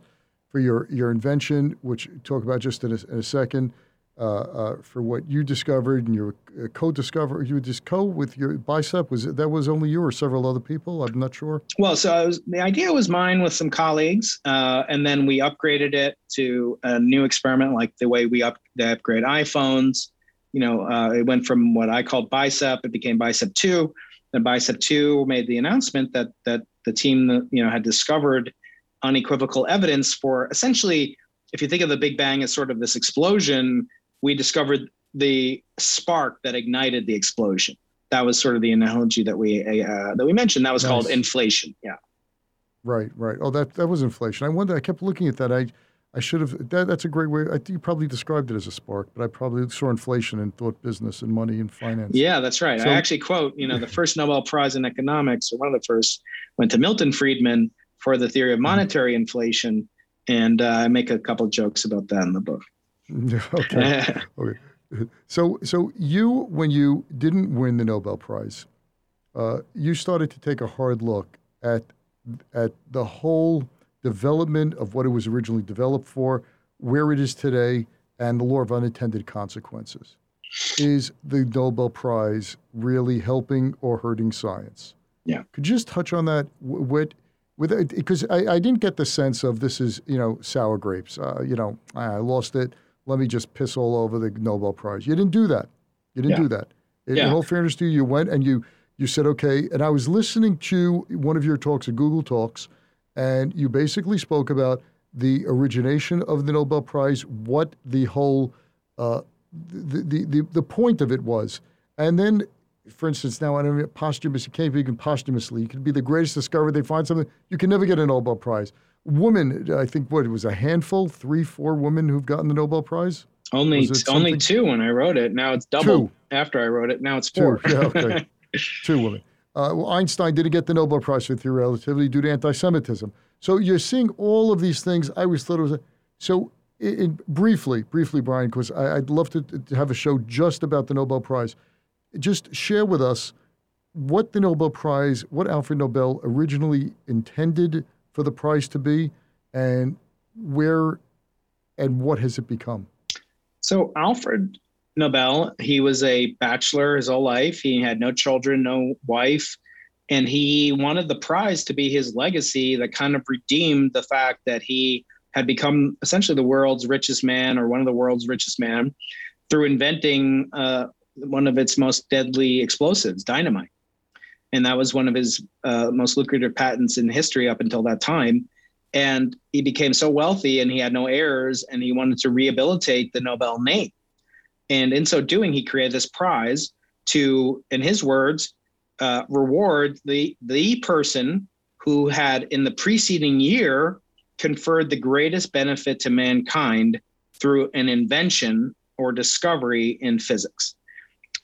Speaker 2: for your your invention, which talk about just in a, in a second. Uh, uh, for what you discovered and your uh, co-discover you just co with your BICEP. Was it, that was only you or several other people? I'm not sure.
Speaker 1: Well so was, the idea was mine with some colleagues uh, and then we upgraded it to a new experiment like the way we up, upgrade iphones. You know uh, it went from what i called BICEP it became BICEP 2 then BICEP 2 made the announcement that that the team you know had discovered unequivocal evidence for essentially if you think of the big bang as sort of this explosion we discovered the spark that ignited the explosion. That was sort of the analogy that we uh, that we mentioned. That was nice. called inflation. Yeah.
Speaker 2: Right, right. Oh, that that was inflation. I wonder. I kept looking at that. I I should have. That, that's a great way. I think you probably described it as a spark, but I probably saw inflation and thought business and money and finance.
Speaker 1: Yeah, that's right. So, I actually quote. You know, the first Nobel Prize in economics, or one of the first, went to Milton Friedman for the theory of monetary inflation, and uh, I make a couple jokes about that in the book.
Speaker 2: okay. okay. So, so you, when you didn't win the Nobel Prize, uh, you started to take a hard look at at the whole development of what it was originally developed for, where it is today, and the law of unintended consequences. Is the Nobel Prize really helping or hurting science?
Speaker 1: Yeah.
Speaker 2: Could you just touch on that? What with because I, I didn't get the sense of this is you know sour grapes. Uh, you know I lost it let me just piss all over the Nobel Prize. You didn't do that. You didn't yeah. do that. In, yeah. in all fairness to you, you went and you you said okay. And I was listening to one of your talks at Google Talks, and you basically spoke about the origination of the Nobel Prize, what the whole uh, the, the, the the point of it was, and then. For instance, now I don't know, posthumous, you can't be posthumously. You can be the greatest discoverer. They find something, you can never get a Nobel Prize women, I think what it was a handful, three, four women who've gotten the Nobel Prize.
Speaker 1: Only only two when I wrote it. Now it's double after I wrote it. Now it's four.
Speaker 2: Two, yeah, okay. two women. Uh, well, Einstein didn't get the Nobel Prize for theory of relativity due to anti-Semitism. So you're seeing all of these things. I always thought it was a, so. briefly, briefly, Brian, because I'd love to, to have a show just about the Nobel Prize. Just share with us what the Nobel Prize, what Alfred Nobel originally intended for the prize to be, and where and what has it become?
Speaker 1: So Alfred Nobel, he was a bachelor his whole life. He had no children, no wife, and he wanted the prize to be his legacy that kind of redeemed the fact that he had become essentially the world's richest man or one of the world's richest man through inventing uh, one of its most deadly explosives, dynamite and that was one of his uh, most lucrative patents in history up until that time. And he became so wealthy, and he had no heirs, and he wanted to rehabilitate the Nobel name. And in so doing, he created this prize to, in his words, uh, reward the the person who had in the preceding year conferred the greatest benefit to mankind through an invention or discovery in physics.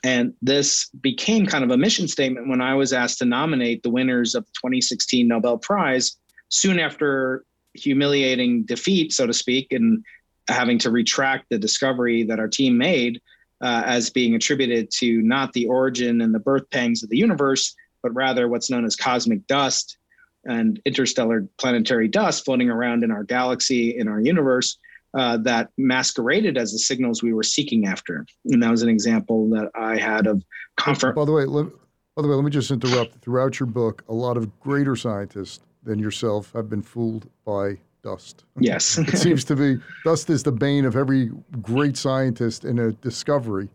Speaker 1: And this became kind of a mission statement when I was asked to nominate the winners of the 2016 Nobel Prize soon after humiliating defeat, so to speak, and having to retract the discovery that our team made uh, as being attributed to not the origin and the birth pangs of the universe, but rather what's known as cosmic dust and interstellar planetary dust floating around in our galaxy, in our universe, uh, that masqueraded as the signals we were seeking after. And that was an example that I had of comfort.
Speaker 2: By the way, let, by the way, let me just interrupt. Throughout your book, a lot of greater scientists than yourself have been fooled by dust.
Speaker 1: Yes.
Speaker 2: it seems to be dust is the bane of every great scientist in a discovery.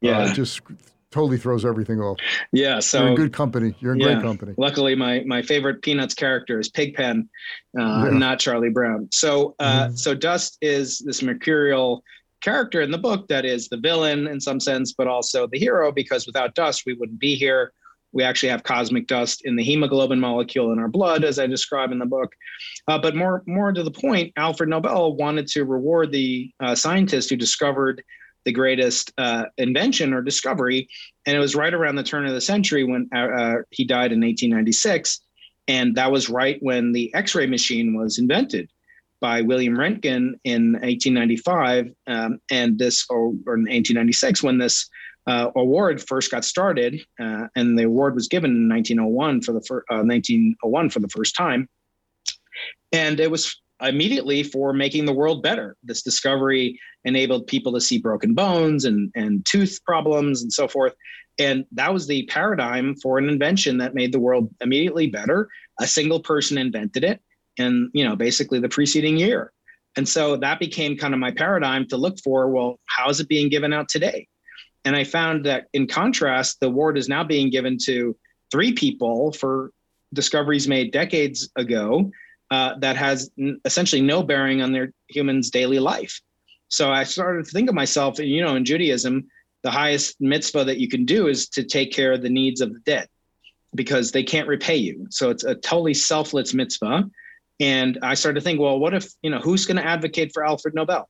Speaker 1: Yeah. Uh,
Speaker 2: just totally throws everything off.
Speaker 1: Yeah, so
Speaker 2: you're in good company. You're in yeah, great company.
Speaker 1: Luckily, my my favorite Peanuts character is Pigpen, uh, yeah. not Charlie Brown. So uh, mm. so Dust is this mercurial character in the book that is the villain in some sense, but also the hero because without Dust we wouldn't be here. We actually have cosmic dust in the hemoglobin molecule in our blood, as I describe in the book. Uh, but more more to the point, Alfred Nobel wanted to reward the uh, scientist who discovered the greatest uh, invention or discovery. And it was right around the turn of the century when uh, uh he died in 1896. And that was right when the X ray machine was invented by William Röntgen in 1895. Um, and this, or, or, in 1896, when this uh, award first got started, uh, and the award was given in 1901 for the fir- 1901 for the first time, and it was immediately for making the world better. This discovery enabled people to see broken bones and, and tooth problems and so forth. And that was the paradigm for an invention that made the world immediately better. A single person invented it, and you know, basically the preceding year. And so that became kind of my paradigm to look for. Well, how is it being given out today? And I found that in contrast, the award is now being given to three people for discoveries made decades ago uh, that has n- essentially no bearing on their humans' daily life. So I started to think of myself, you know, in Judaism, the highest mitzvah that you can do is to take care of the needs of the dead because they can't repay you. So it's a totally selfless mitzvah. And I started to think, well, what if, you know, who's going to advocate for Alfred Nobel?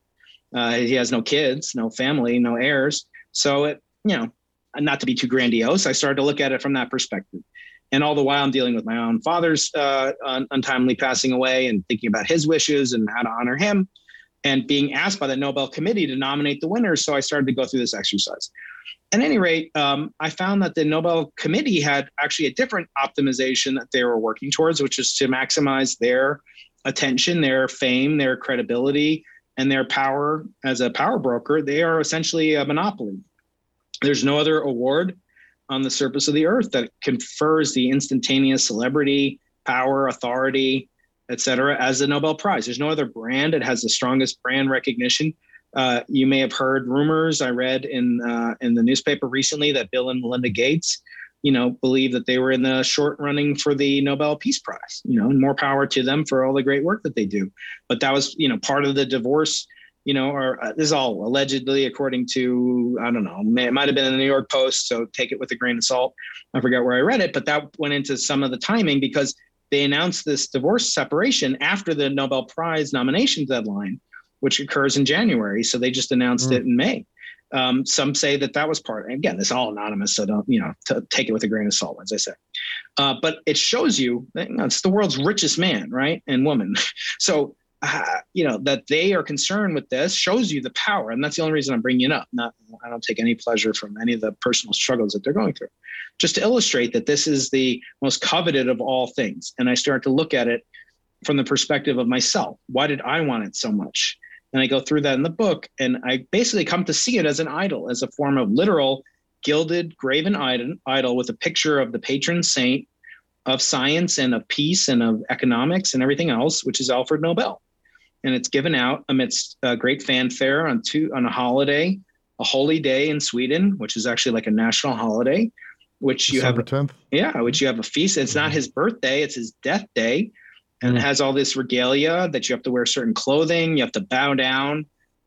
Speaker 1: Uh, he has no kids, no family, no heirs. So it, you know, not to be too grandiose, I started to look at it from that perspective. And all the while, I'm dealing with my own father's uh, un- untimely passing away and thinking about his wishes and how to honor him and being asked by the Nobel Committee to nominate the winners. So I started to go through this exercise. At any rate, um, I found that the Nobel Committee had actually a different optimization that they were working towards, which is to maximize their attention, their fame, their credibility, and their power as a power broker. They are essentially a monopoly. There's no other award on the surface of the earth that confers the instantaneous celebrity, power, authority, et cetera, as the Nobel Prize. There's no other brand that has the strongest brand recognition. Uh, you may have heard rumors. I read in uh, in the newspaper recently that Bill and Melinda Gates, you know, believe that they were in the short running for the Nobel Peace Prize. You know, and more power to them for all the great work that they do. But that was, you know, part of the divorce. You know, or uh, this is all allegedly, according to I don't know, it might have been in the New York Post, so take it with a grain of salt. I forget where I read it, but that went into some of the timing because they announced this divorce separation after the Nobel Prize nomination deadline, which occurs in January. So they just announced mm. it in May. Um, some say that that was part. Again, it's all anonymous, so don't you know take it with a grain of salt, as I say. Uh, but it shows you, that, you know, it's the world's richest man, right, and woman. so uh, you know that they are concerned with this shows you the power, and that's the only reason I'm bringing it up. Not, I don't take any pleasure from any of the personal struggles that they're going through just to illustrate that this is the most coveted of all things. And I start to look at it from the perspective of myself. Why did I want it so much? And I go through that in the book, and I basically come to see it as an idol, as a form of literal gilded graven idol with a picture of the patron saint of science and of peace and of economics and everything else, which is Alfred Nobel. And it's given out amidst a great fanfare on two on a holiday, a holy day in Sweden, which is actually like a national holiday, which December
Speaker 2: you have 10th.
Speaker 1: Yeah, which you have a feast. It's not mm-hmm. his birthday, it's his death day. And mm-hmm. it has all this regalia that you have to wear certain clothing, you have to bow down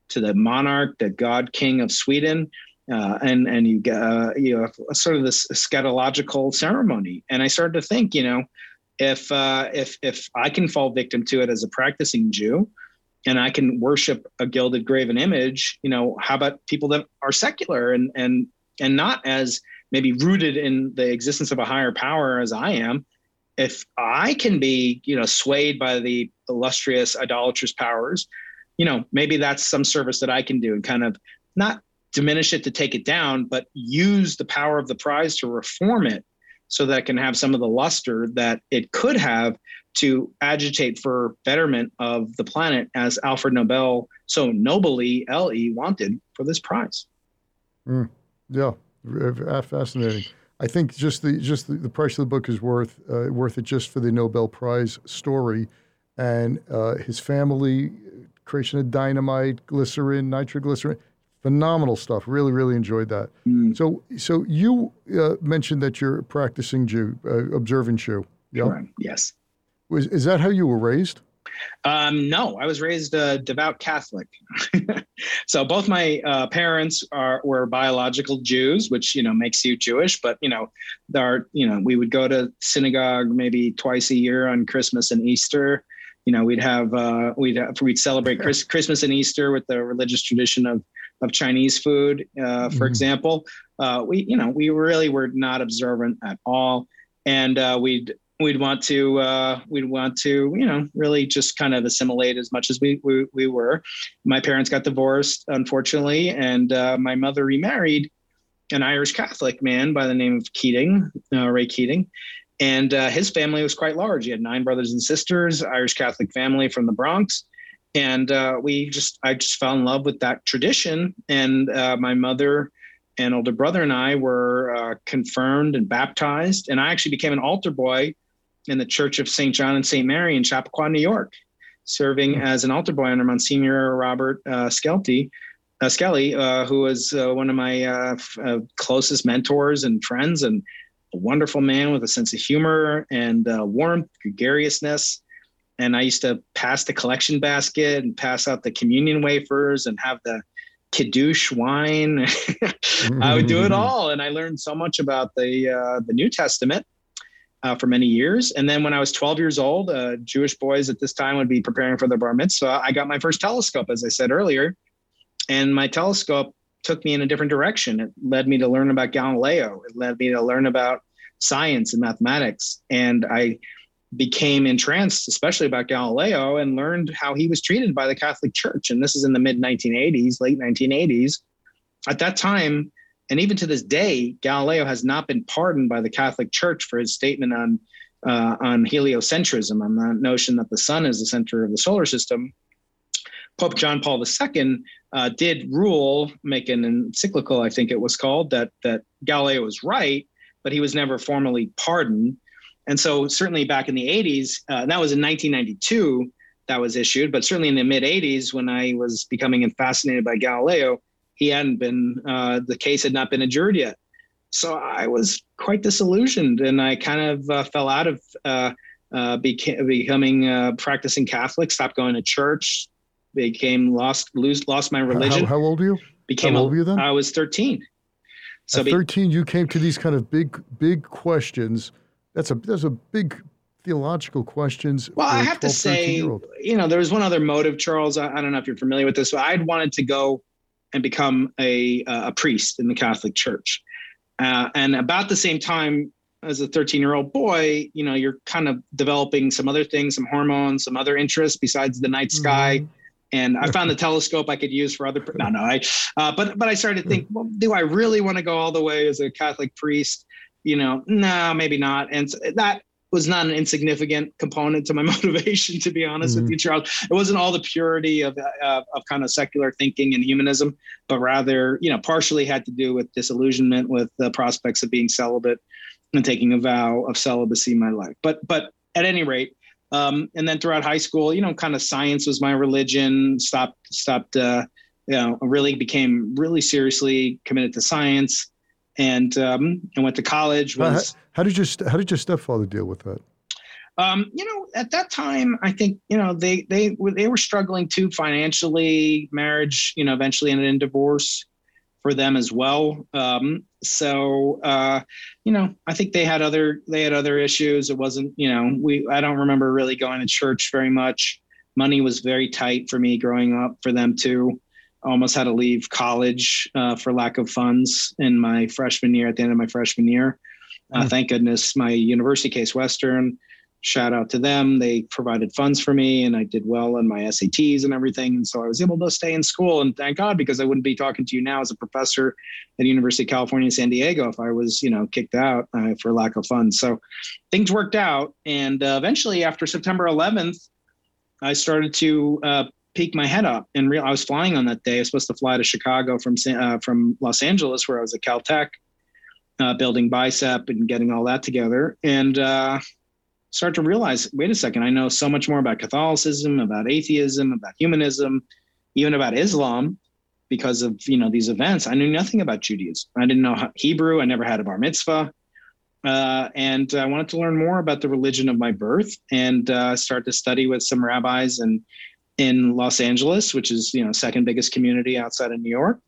Speaker 1: to the monarch, the god king of Sweden. Uh, and and you get uh, you know sort of this eschatological ceremony, and I started to think, you know, if uh, if if I can fall victim to it as a practicing Jew, and I can worship a gilded graven image, you know, how about people that are secular and and and not as maybe rooted in the existence of a higher power as I am, if I can be, you know, swayed by the illustrious idolatrous powers, you know, maybe that's some service that I can do and kind of not diminish it to take it down, but use the power of the prize to reform it so that can have some of the luster that it could have to agitate for betterment of the planet as Alfred Nobel so nobly LE wanted for this prize.
Speaker 2: Mm, yeah, Fascinating. I think just the just the, the price of the book is worth uh, worth it just for the Nobel Prize story, and uh, his family, creation of dynamite, glycerin, nitroglycerin, phenomenal stuff. Really, really enjoyed that. Mm. So, so you uh, mentioned that you're practicing Jew, uh, observant Jew.
Speaker 1: Yeah. Yes.
Speaker 2: Was is that how you were raised?
Speaker 1: Um, no, I was raised a devout Catholic. so both my uh, parents are were biological Jews, which you know makes you Jewish. But you know, there are you know we would go to synagogue maybe twice a year on Christmas and Easter. You know, we'd have uh, we'd have, we'd celebrate Chris, Christmas and Easter with the religious tradition of of Chinese food, uh, for mm. example. Uh, we you know we really were not observant at all, and uh, we'd we'd want to uh, we'd want to you know really just kind of assimilate as much as we we, we were. My parents got divorced, unfortunately, and uh, my mother remarried an Irish Catholic man by the name of Keating, uh, Ray Keating. And uh, his family was quite large. He had nine brothers and sisters, Irish Catholic family from the Bronx. And uh, we just, I just fell in love with that tradition. And uh, my mother and older brother and I were uh, confirmed and baptized. And I actually became an altar boy in the Church of St. John and St. Mary in Chappaqua, New York, serving hmm. as an altar boy under Monsignor Robert uh, Skelty, uh, Skelly, uh, who was uh, one of my uh, f- uh, closest mentors and friends, and a wonderful man with a sense of humor and warmth, gregariousness. And I used to pass the collection basket and pass out the communion wafers and have the kiddush wine. I would do it all, and I learned so much about the uh, the New Testament uh, for many years. And then when I was 12 years old, uh, Jewish boys at this time would be preparing for their bar mitzvah. I got my first telescope, as I said earlier, and my telescope took me in a different direction. It led me to learn about Galileo. It led me to learn about science and mathematics, and I became entranced, especially about Galileo, and learned how he was treated by the Catholic Church. And this is in the mid 1980s, late 1980s. At that time, and even to this day, Galileo has not been pardoned by the Catholic Church for his statement on uh, on heliocentrism, on the notion that the sun is the center of the solar system. Pope John Paul II uh, did rule, make an encyclical, I think it was called, that that Galileo was right, but he was never formally pardoned. And so, certainly back in the 80s, uh, that was in 1992 that was issued, but certainly in the mid 80s, when I was becoming fascinated by Galileo, he hadn't been, uh, the case had not been adjourned yet. So I was quite disillusioned and I kind of uh, fell out of uh, uh, beca- becoming uh, practicing Catholic, stopped going to church, became lost, lose, lost my religion.
Speaker 2: How, how old are you?
Speaker 1: Became
Speaker 2: how old were you then?
Speaker 1: I was 13.
Speaker 2: So At 13, be- you came to these kind of big, big questions that's a that's a big theological questions.
Speaker 1: Well, I have 12, to say, you know, there was one other motive, Charles. I, I, don't know if you're familiar with this, but I'd wanted to go and become a a priest in the Catholic Church, uh, and about the same time as a 13 year old boy, you know, you're kind of developing some other things, some hormones, some other interests besides the night sky. Mm-hmm. And I found the telescope I could use for other. No, no, I. Uh, but but I started to think, well, do I really want to go all the way as a Catholic priest? You know, no, nah, maybe not. And that was not an insignificant component to my motivation, to be honest mm-hmm. with you, Charles. It wasn't all the purity of, uh, of kind of secular thinking and humanism, but rather, you know, partially had to do with disillusionment with the prospects of being celibate and taking a vow of celibacy in my life. But, but at any rate, um, and then throughout high school, you know, kind of science was my religion. Stopped, stopped, uh, you know, really became really seriously committed to science and um, and went to college. Was
Speaker 2: how, how, did your how did your stepfather deal with that?
Speaker 1: Um, you know, at that time, I think you know they they they were struggling too financially. Marriage, you know, eventually ended in divorce for them as well. Um, so uh, you know, I think they had other they had other issues. It wasn't you know we I don't remember really going to church very much. Money was very tight for me growing up. For them too almost had to leave college uh, for lack of funds in my freshman year at the end of my freshman year. Uh, mm. Thank goodness my university, Case Western, shout out to them. They provided funds for me and I did well in my SATs and everything. And so I was able to stay in school and thank God because I wouldn't be talking to you now as a professor at University of California, San Diego if I was, you know, kicked out uh, for lack of funds. So things worked out. And uh, eventually after September 11th, I started to uh, peek my head up and real I was flying on that day. I was supposed to fly to Chicago from uh, from Los Angeles, where I was at Caltech, uh, building BICEP and getting all that together, and uh, start to realize, wait a second, I know so much more about Catholicism, about atheism, about humanism, even about Islam, because of you know these events. I knew nothing about Judaism. I didn't know Hebrew. I never had a bar mitzvah. Uh, and I wanted to learn more about the religion of my birth and uh, start to study with some rabbis and in Los Angeles, which is you know second biggest community outside of New York.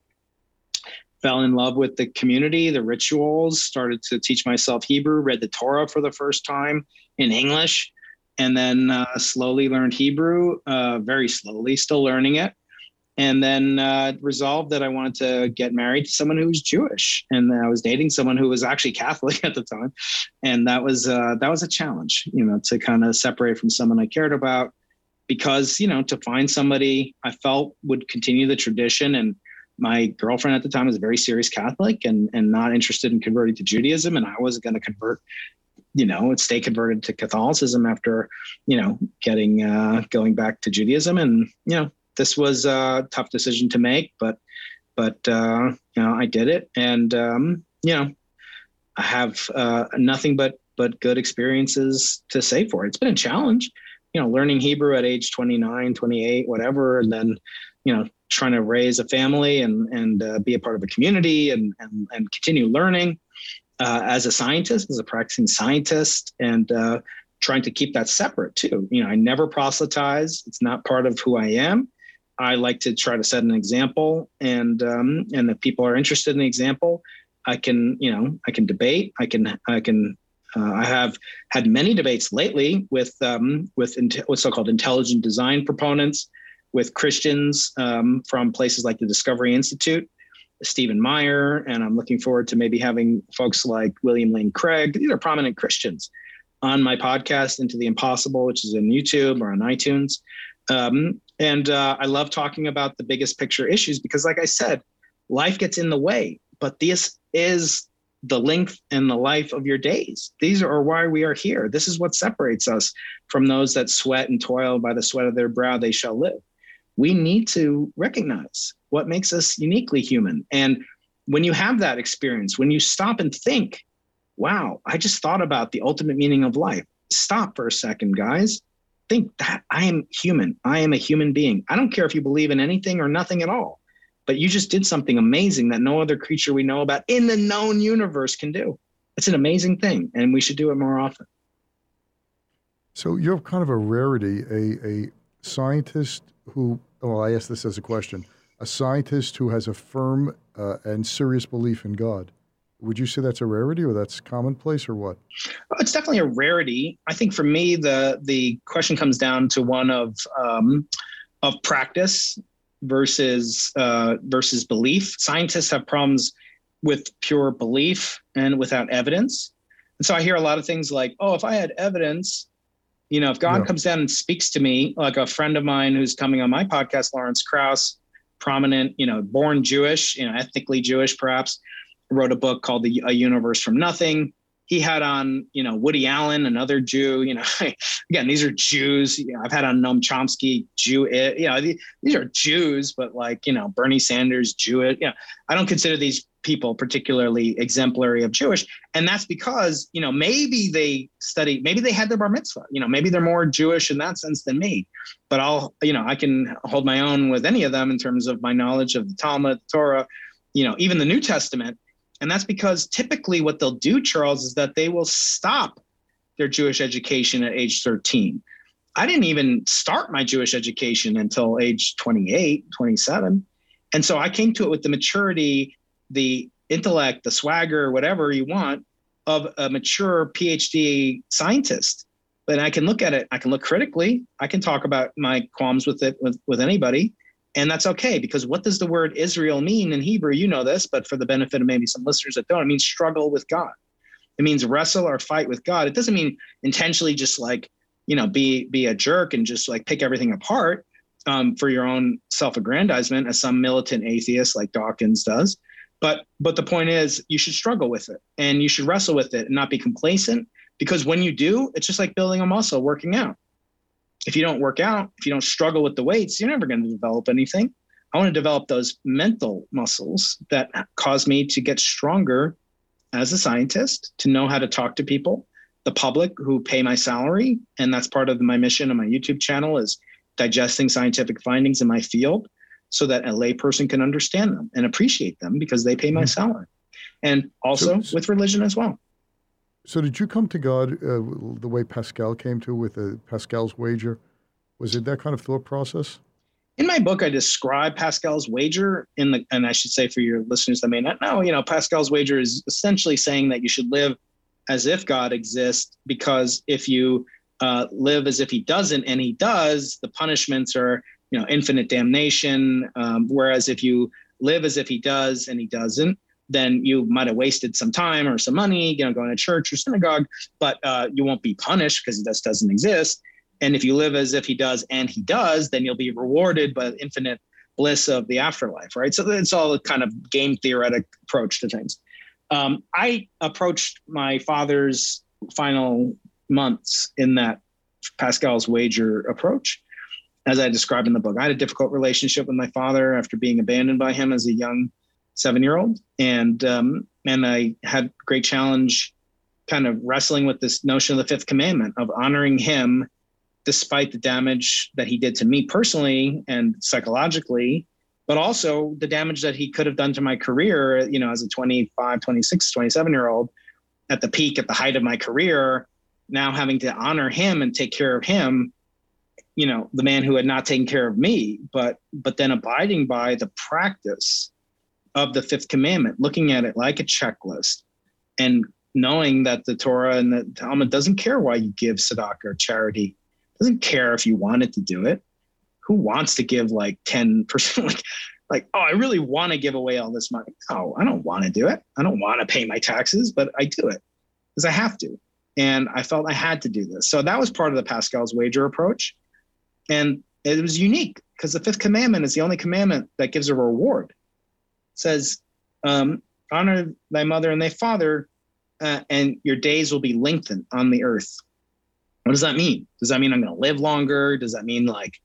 Speaker 1: Fell in love with the community, the rituals. Started to teach myself Hebrew. Read the Torah for the first time in English, and then uh, slowly learned Hebrew. Uh, very slowly, still learning it. And then uh, resolved that I wanted to get married to someone who was Jewish, and I was dating someone who was actually Catholic at the time, and that was uh, that was a challenge, you know, to kind of separate from someone I cared about because you know to find somebody I felt would continue the tradition and my girlfriend at the time was a very serious Catholic and and not interested in converting to Judaism, and I wasn't going to convert, you know, stay converted to Catholicism after, you know, getting uh, going back to Judaism, and you know, this was a tough decision to make, but but uh, you know, I did it, and um, you know, I have uh, nothing but but good experiences to say for it. It's been a challenge, you know, learning Hebrew at age 29, 28, whatever, and then you know trying to raise a family and and uh, be a part of a community and and, and continue learning uh, as a scientist, as a practicing scientist, and uh, trying to keep that separate too. You know, I never proselytize; it's not part of who I am. I like to try to set an example, and um, and if people are interested in the example, I can you know I can debate. I can I can uh, I have had many debates lately with um, with what's so-called intelligent design proponents with Christians um, from places like the Discovery Institute, Stephen Meyer, and I'm looking forward to maybe having folks like William Lane Craig. These are prominent Christians on my podcast, Into the Impossible, which is on YouTube or on iTunes. Um, and uh, I love talking about the biggest picture issues because, like I said, life gets in the way, but this is the length and the life of your days. These are why we are here. This is what separates us from those that sweat and toil by the sweat of their brow, they shall live we need to recognize what makes us uniquely human. And when you have that experience, when you stop and think, wow, I just thought about the ultimate meaning of life. Stop for a second, guys. Think that I am human. I am a human being. I don't care if you believe in anything or nothing at all, but you just did something amazing that no other creature we know about in the known universe can do. It's an amazing thing, and we should do it more often.
Speaker 2: So you're kind of a rarity, a, a scientist who, well, I ask this as a question, a scientist who has a firm uh, and serious belief in God. Would you say that's a rarity or that's commonplace or what?
Speaker 1: It's definitely a rarity. I think for me, the the question comes down to one of um, of practice versus uh, versus belief. Scientists have problems with pure belief and without evidence. And so I hear a lot of things like, "Oh, if I had evidence, you know, if God yeah. comes down and speaks to me, like a friend of mine who's coming on my podcast, Lawrence Krauss, prominent, you know, born Jewish, you know, ethnically Jewish, perhaps, wrote a book called the, A Universe from Nothing. He had on, you know, Woody Allen, another Jew. You know, again, these are Jews. You know, I've had on Noam Chomsky, Jew. You know, these are Jews, but like, you know, Bernie Sanders, Jewish. You know, I don't consider these people particularly exemplary of Jewish. And that's because, you know, maybe they study, maybe they had their bar mitzvah, you know, maybe they're more Jewish in that sense than me. But I'll, you know, I can hold my own with any of them in terms of my knowledge of the Talmud, the Torah, you know, even the New Testament. And that's because typically what they'll do, Charles, is that they will stop their Jewish education at age 13. I didn't even start my Jewish education until age 28, 27. And so I came to it with the maturity the intellect, the swagger, whatever you want of a mature PhD scientist. But I can look at it, I can look critically, I can talk about my qualms with it with, with anybody. And that's okay because what does the word Israel mean in Hebrew? You know this, but for the benefit of maybe some listeners that don't, it means struggle with God. It means wrestle or fight with God. It doesn't mean intentionally just like, you know, be be a jerk and just like pick everything apart um, for your own self-aggrandizement, as some militant atheist like Dawkins does. But but the point is you should struggle with it and you should wrestle with it and not be complacent because when you do, it's just like building a muscle, working out. If you don't work out, if you don't struggle with the weights, you're never going to develop anything. I want to develop those mental muscles that cause me to get stronger as a scientist, to know how to talk to people, the public who pay my salary. And that's part of my mission on my YouTube channel is digesting scientific findings in my field so that a layperson can understand them and appreciate them because they pay my mm-hmm. salary. And also so, with religion as well.
Speaker 2: So, did you come to God uh, the way Pascal came to with the Pascal's wager? Was it that kind of thought process?
Speaker 1: In my book, I describe Pascal's wager in the, and I should say for your listeners that may not know, you know, Pascal's wager is essentially saying that you should live as if God exists because if you uh, live as if he doesn't and he does, the punishments are you know infinite damnation. Um, whereas if you live as if he does and he doesn't, then you might have wasted some time or some money, you know, going to church or synagogue, but uh, you won't be punished because just doesn't exist. And if you live as if he does and he does, then you'll be rewarded by infinite bliss of the afterlife, right? So it's all a kind of game theoretic approach to things. Um, I approached my father's final months in that Pascal's wager approach, as I described in the book. I had a difficult relationship with my father after being abandoned by him as a young seven-year-old, and um, and I had great challenge, kind of wrestling with this notion of the fifth commandment of honoring him despite the damage that he did to me personally and psychologically but also the damage that he could have done to my career you know as a 25 26 27 year old at the peak at the height of my career now having to honor him and take care of him you know the man who had not taken care of me but but then abiding by the practice of the fifth commandment looking at it like a checklist and knowing that the torah and the talmud doesn't care why you give tzedakah or charity doesn't care if you wanted to do it. Who wants to give like 10%? like, like, oh, I really want to give away all this money. Oh, I don't want to do it. I don't want to pay my taxes, but I do it because I have to. And I felt I had to do this. So that was part of the Pascal's wager approach. And it was unique because the fifth commandment is the only commandment that gives a reward. Says, um, honor thy mother and thy father, uh, and your days will be lengthened on the earth. What does that mean? Does that mean I'm going to live longer? Does that mean like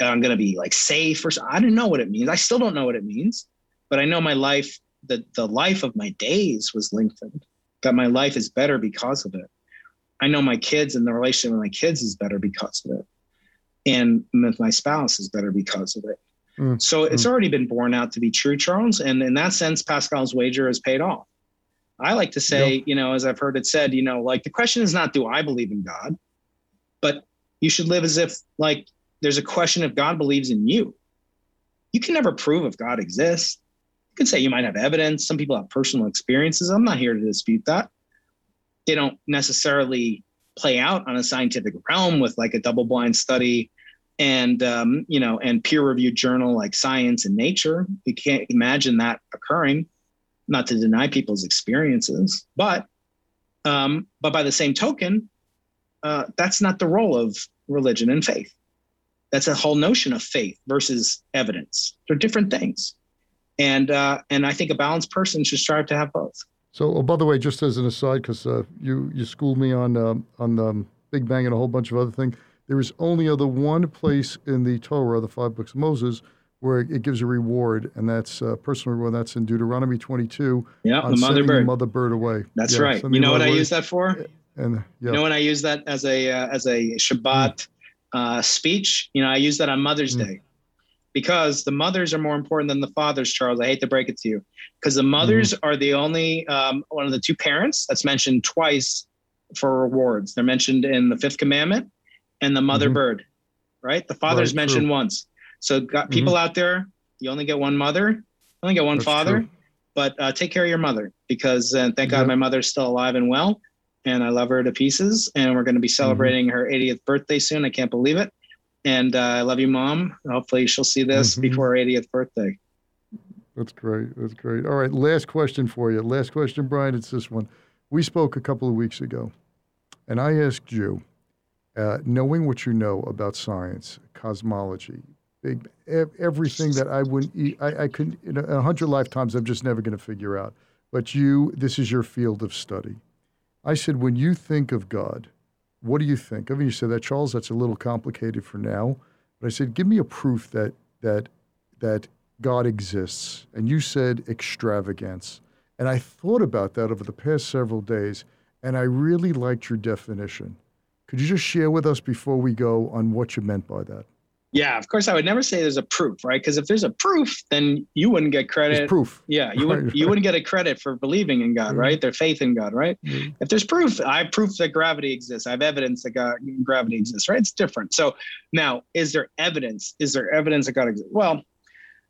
Speaker 1: I'm going to be like safe or I don't know what it means. I still don't know what it means, but I know my life, the, the life of my days was lengthened, that my life is better because of it. I know my kids and the relationship with my kids is better because of it. And with my spouse is better because of it. Mm. So it's mm. already been borne out to be true, Charles. And in that sense, Pascal's wager has paid off. I like to say, yep. you know, as I've heard it said, you know, like the question is not, do I believe in God? but you should live as if like there's a question if God believes in you. You can never prove if God exists. You can say you might have evidence. Some people have personal experiences. I'm not here to dispute that. They don't necessarily play out on a scientific realm with like a double-blind study and um, you know and peer-reviewed journal like Science and Nature. You can't imagine that occurring. Not to deny people's experiences, but um, but by the same token, uh, that's not the role of religion and faith. That's a whole notion of faith versus evidence. They're different things, and uh, and I think a balanced person should strive to have both.
Speaker 2: So, oh, by the way, just as an aside, because uh, you you schooled me on um, on the Big Bang and a whole bunch of other things. There is only other one place in the Torah, the five books of Moses, where it gives a reward, and that's uh, personal reward. That's in Deuteronomy 22.
Speaker 1: Yeah, the mother bird.
Speaker 2: mother bird away.
Speaker 1: That's yeah, right. You know what I use that for?
Speaker 2: And
Speaker 1: yeah. you know when I use that as a uh, as a Shabbat mm. uh, speech, you know I use that on Mother's mm. Day because the mothers are more important than the fathers. Charles, I hate to break it to you, because the mothers mm. are the only um, one of the two parents that's mentioned twice for rewards. They're mentioned in the Fifth Commandment and the mother mm-hmm. bird, right? The father's right, mentioned true. once. So got mm-hmm. people out there, you only get one mother, you only get one that's father. True. But uh, take care of your mother because uh, thank God my mother's still alive and well and I love her to pieces. And we're going to be mm-hmm. celebrating mm-hmm. her 80th birthday soon. I can't believe it. And uh, I love you, mom. Hopefully, she'll see this mm-hmm. before her 80th birthday.
Speaker 2: That's great. That's great. All right, last question for you. Last question, Brian. It's this one. We spoke a couple of weeks ago, and I asked you, uh, knowing what you know about science, cosmology, big everything that I wouldn't, I, I could, in a hundred lifetimes, I'm just never going to figure out. But you, this is your field of study. I said, when you think of God, what do you think of? And you said that, Charles, that's a little complicated for now. But I said, give me a proof that that that God exists. And you said extravagance. And I thought about that over the past several days, and I really liked your definition. Could you just share with us before we go on what you meant by that?
Speaker 1: Yeah, of course I would never say there's a proof, right? Because if there's a proof, then you wouldn't get credit.
Speaker 2: There's proof.
Speaker 1: Yeah, you would you wouldn't get a credit for believing in God, mm-hmm. right? Their faith in God, right? Mm-hmm. If there's proof, I have proof that gravity exists. I have evidence that God, gravity exists, right? It's different. So now, is there evidence? Is there evidence that God exists? Well,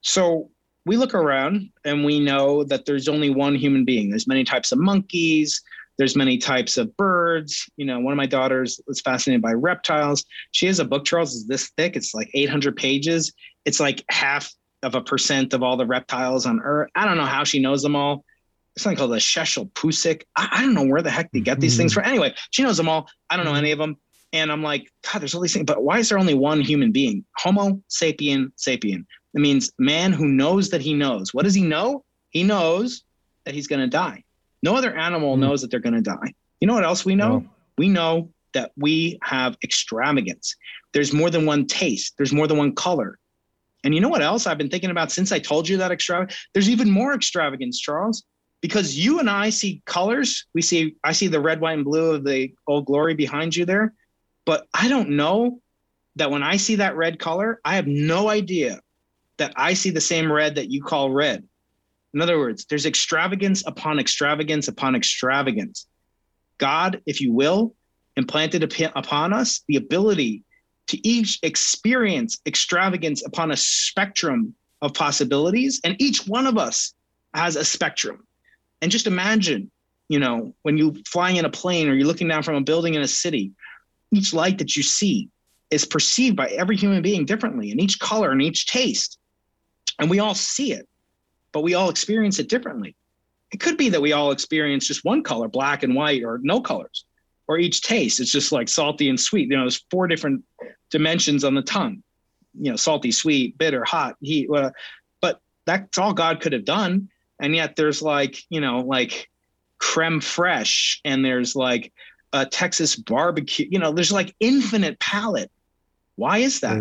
Speaker 1: so we look around and we know that there's only one human being. There's many types of monkeys. There's many types of birds. You know, one of my daughters was fascinated by reptiles. She has a book, Charles, is this thick. It's like 800 pages. It's like half of a percent of all the reptiles on Earth. I don't know how she knows them all. It's something called the Sheshel Pusik. I, I, don't know where the heck they get these things mm-hmm. from. Anyway, she knows them all. I don't know any of them. And I'm like, God, there's all these things, but why is there only one human being? Homo sapien sapien. It means man who knows that he knows. What does he know? He knows that he's going to die. No other animal
Speaker 2: Mm.
Speaker 1: knows that they're going to die. You know what else we know? We know that we have extravagance. There's more than one taste, there's more than one color. And you know what else I've been thinking about since I told you that extravagance? There's even more extravagance, Charles, because you and I see colors. We see, I see the red, white, and blue of the old glory behind you there. But I don't know that when I see that red color, I have no idea that I see the same red that you call red. In other words, there's extravagance upon extravagance upon extravagance. God, if you will, implanted upon us the ability to each experience extravagance upon a spectrum of possibilities. And each one of us has a spectrum. And just imagine, you know, when you're flying in a plane or you're looking down from a building in a city, each light that you see is perceived by every human being differently, and each color and each taste. And we all see it, but we all experience it differently. It could be that we all experience just one color, black and white, or no colors, or each taste. It's just like salty and sweet. You know, there's four different dimensions on the tongue. You know, salty, sweet, bitter, hot, heat. Uh, but that's all God could have done. And yet there's like, you know, like creme fraiche, and there's like a Texas barbecue. You know, there's like infinite palette. Why is that?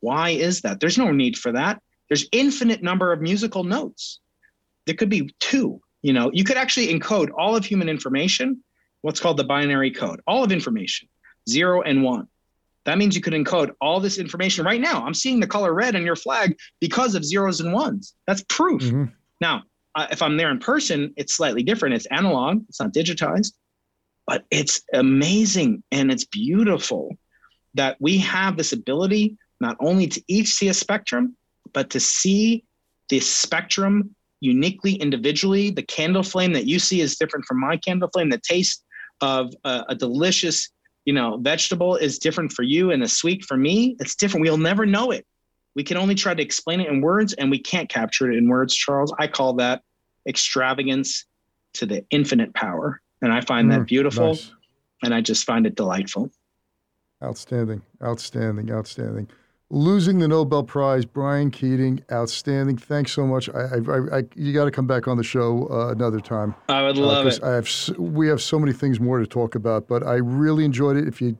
Speaker 1: Why is that? There's no need for that. There's infinite number of musical notes. There could be two. You know, you could actually encode all of human information, what's called the binary code, all of information, zero and one. That means you could encode all this information right now. I'm seeing the color red on your flag because of zeros and ones. That's proof.
Speaker 2: Mhm.
Speaker 1: Now, uh, if I'm there in person, it's slightly different. It's analog, it's not digitized, but it's amazing and it's beautiful that we have this ability not only to each see a spectrum, but to see the spectrum uniquely, individually. The candle flame that you see is different from my candle flame. The taste of a, a delicious, you know, vegetable is different for you, and a sweet for me. It's different. We'll never know it. We can only try to explain it in words, and we can't capture it in words, Charles. I call that extravagance to the infinite power, and I find that
Speaker 2: Mm,
Speaker 1: beautiful,
Speaker 2: nice.
Speaker 1: and I just find it delightful.
Speaker 2: Outstanding, outstanding, outstanding. Losing the Nobel Prize, Brian Keating, outstanding. Thanks so much. I, I, I, you got to come back on the show uh, another time.
Speaker 1: I would
Speaker 2: Uh,
Speaker 1: love
Speaker 2: 'cause
Speaker 1: it.
Speaker 2: I have we have so many things more to talk about, but I really enjoyed it. If you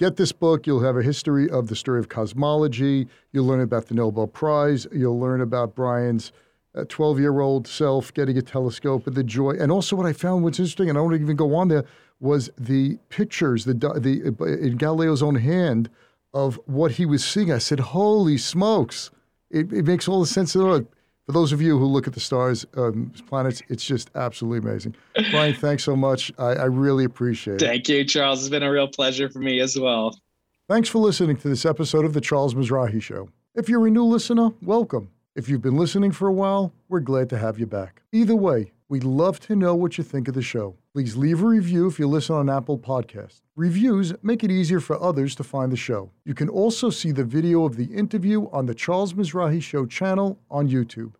Speaker 2: get this book, you'll have a history of the story of cosmology. You'll learn about the Nobel Prize. You'll learn about Brian's twelve-year-old self getting a telescope and the joy. And also, what I found was interesting, and I don't even go on there, was the pictures, the the in Galileo's own hand of what he was seeing. I said, "Holy smokes!" It, it makes all the sense in the world. For those of you who look at the stars, um, planets, it's just absolutely amazing. Brian, thanks so much. I, I really appreciate it.
Speaker 1: Thank you, Charles. It's been a real pleasure for me as well.
Speaker 2: Thanks for listening to this episode of The Charles Mizrahi Show. If you're a new listener, welcome. If you've been listening for a while, we're glad to have you back. Either way, we'd love to know what you think of the show. Please leave a review if you listen on Apple Podcasts. Reviews make it easier for others to find the show. You can also see the video of the interview on the Charles Mizrahi Show channel on YouTube.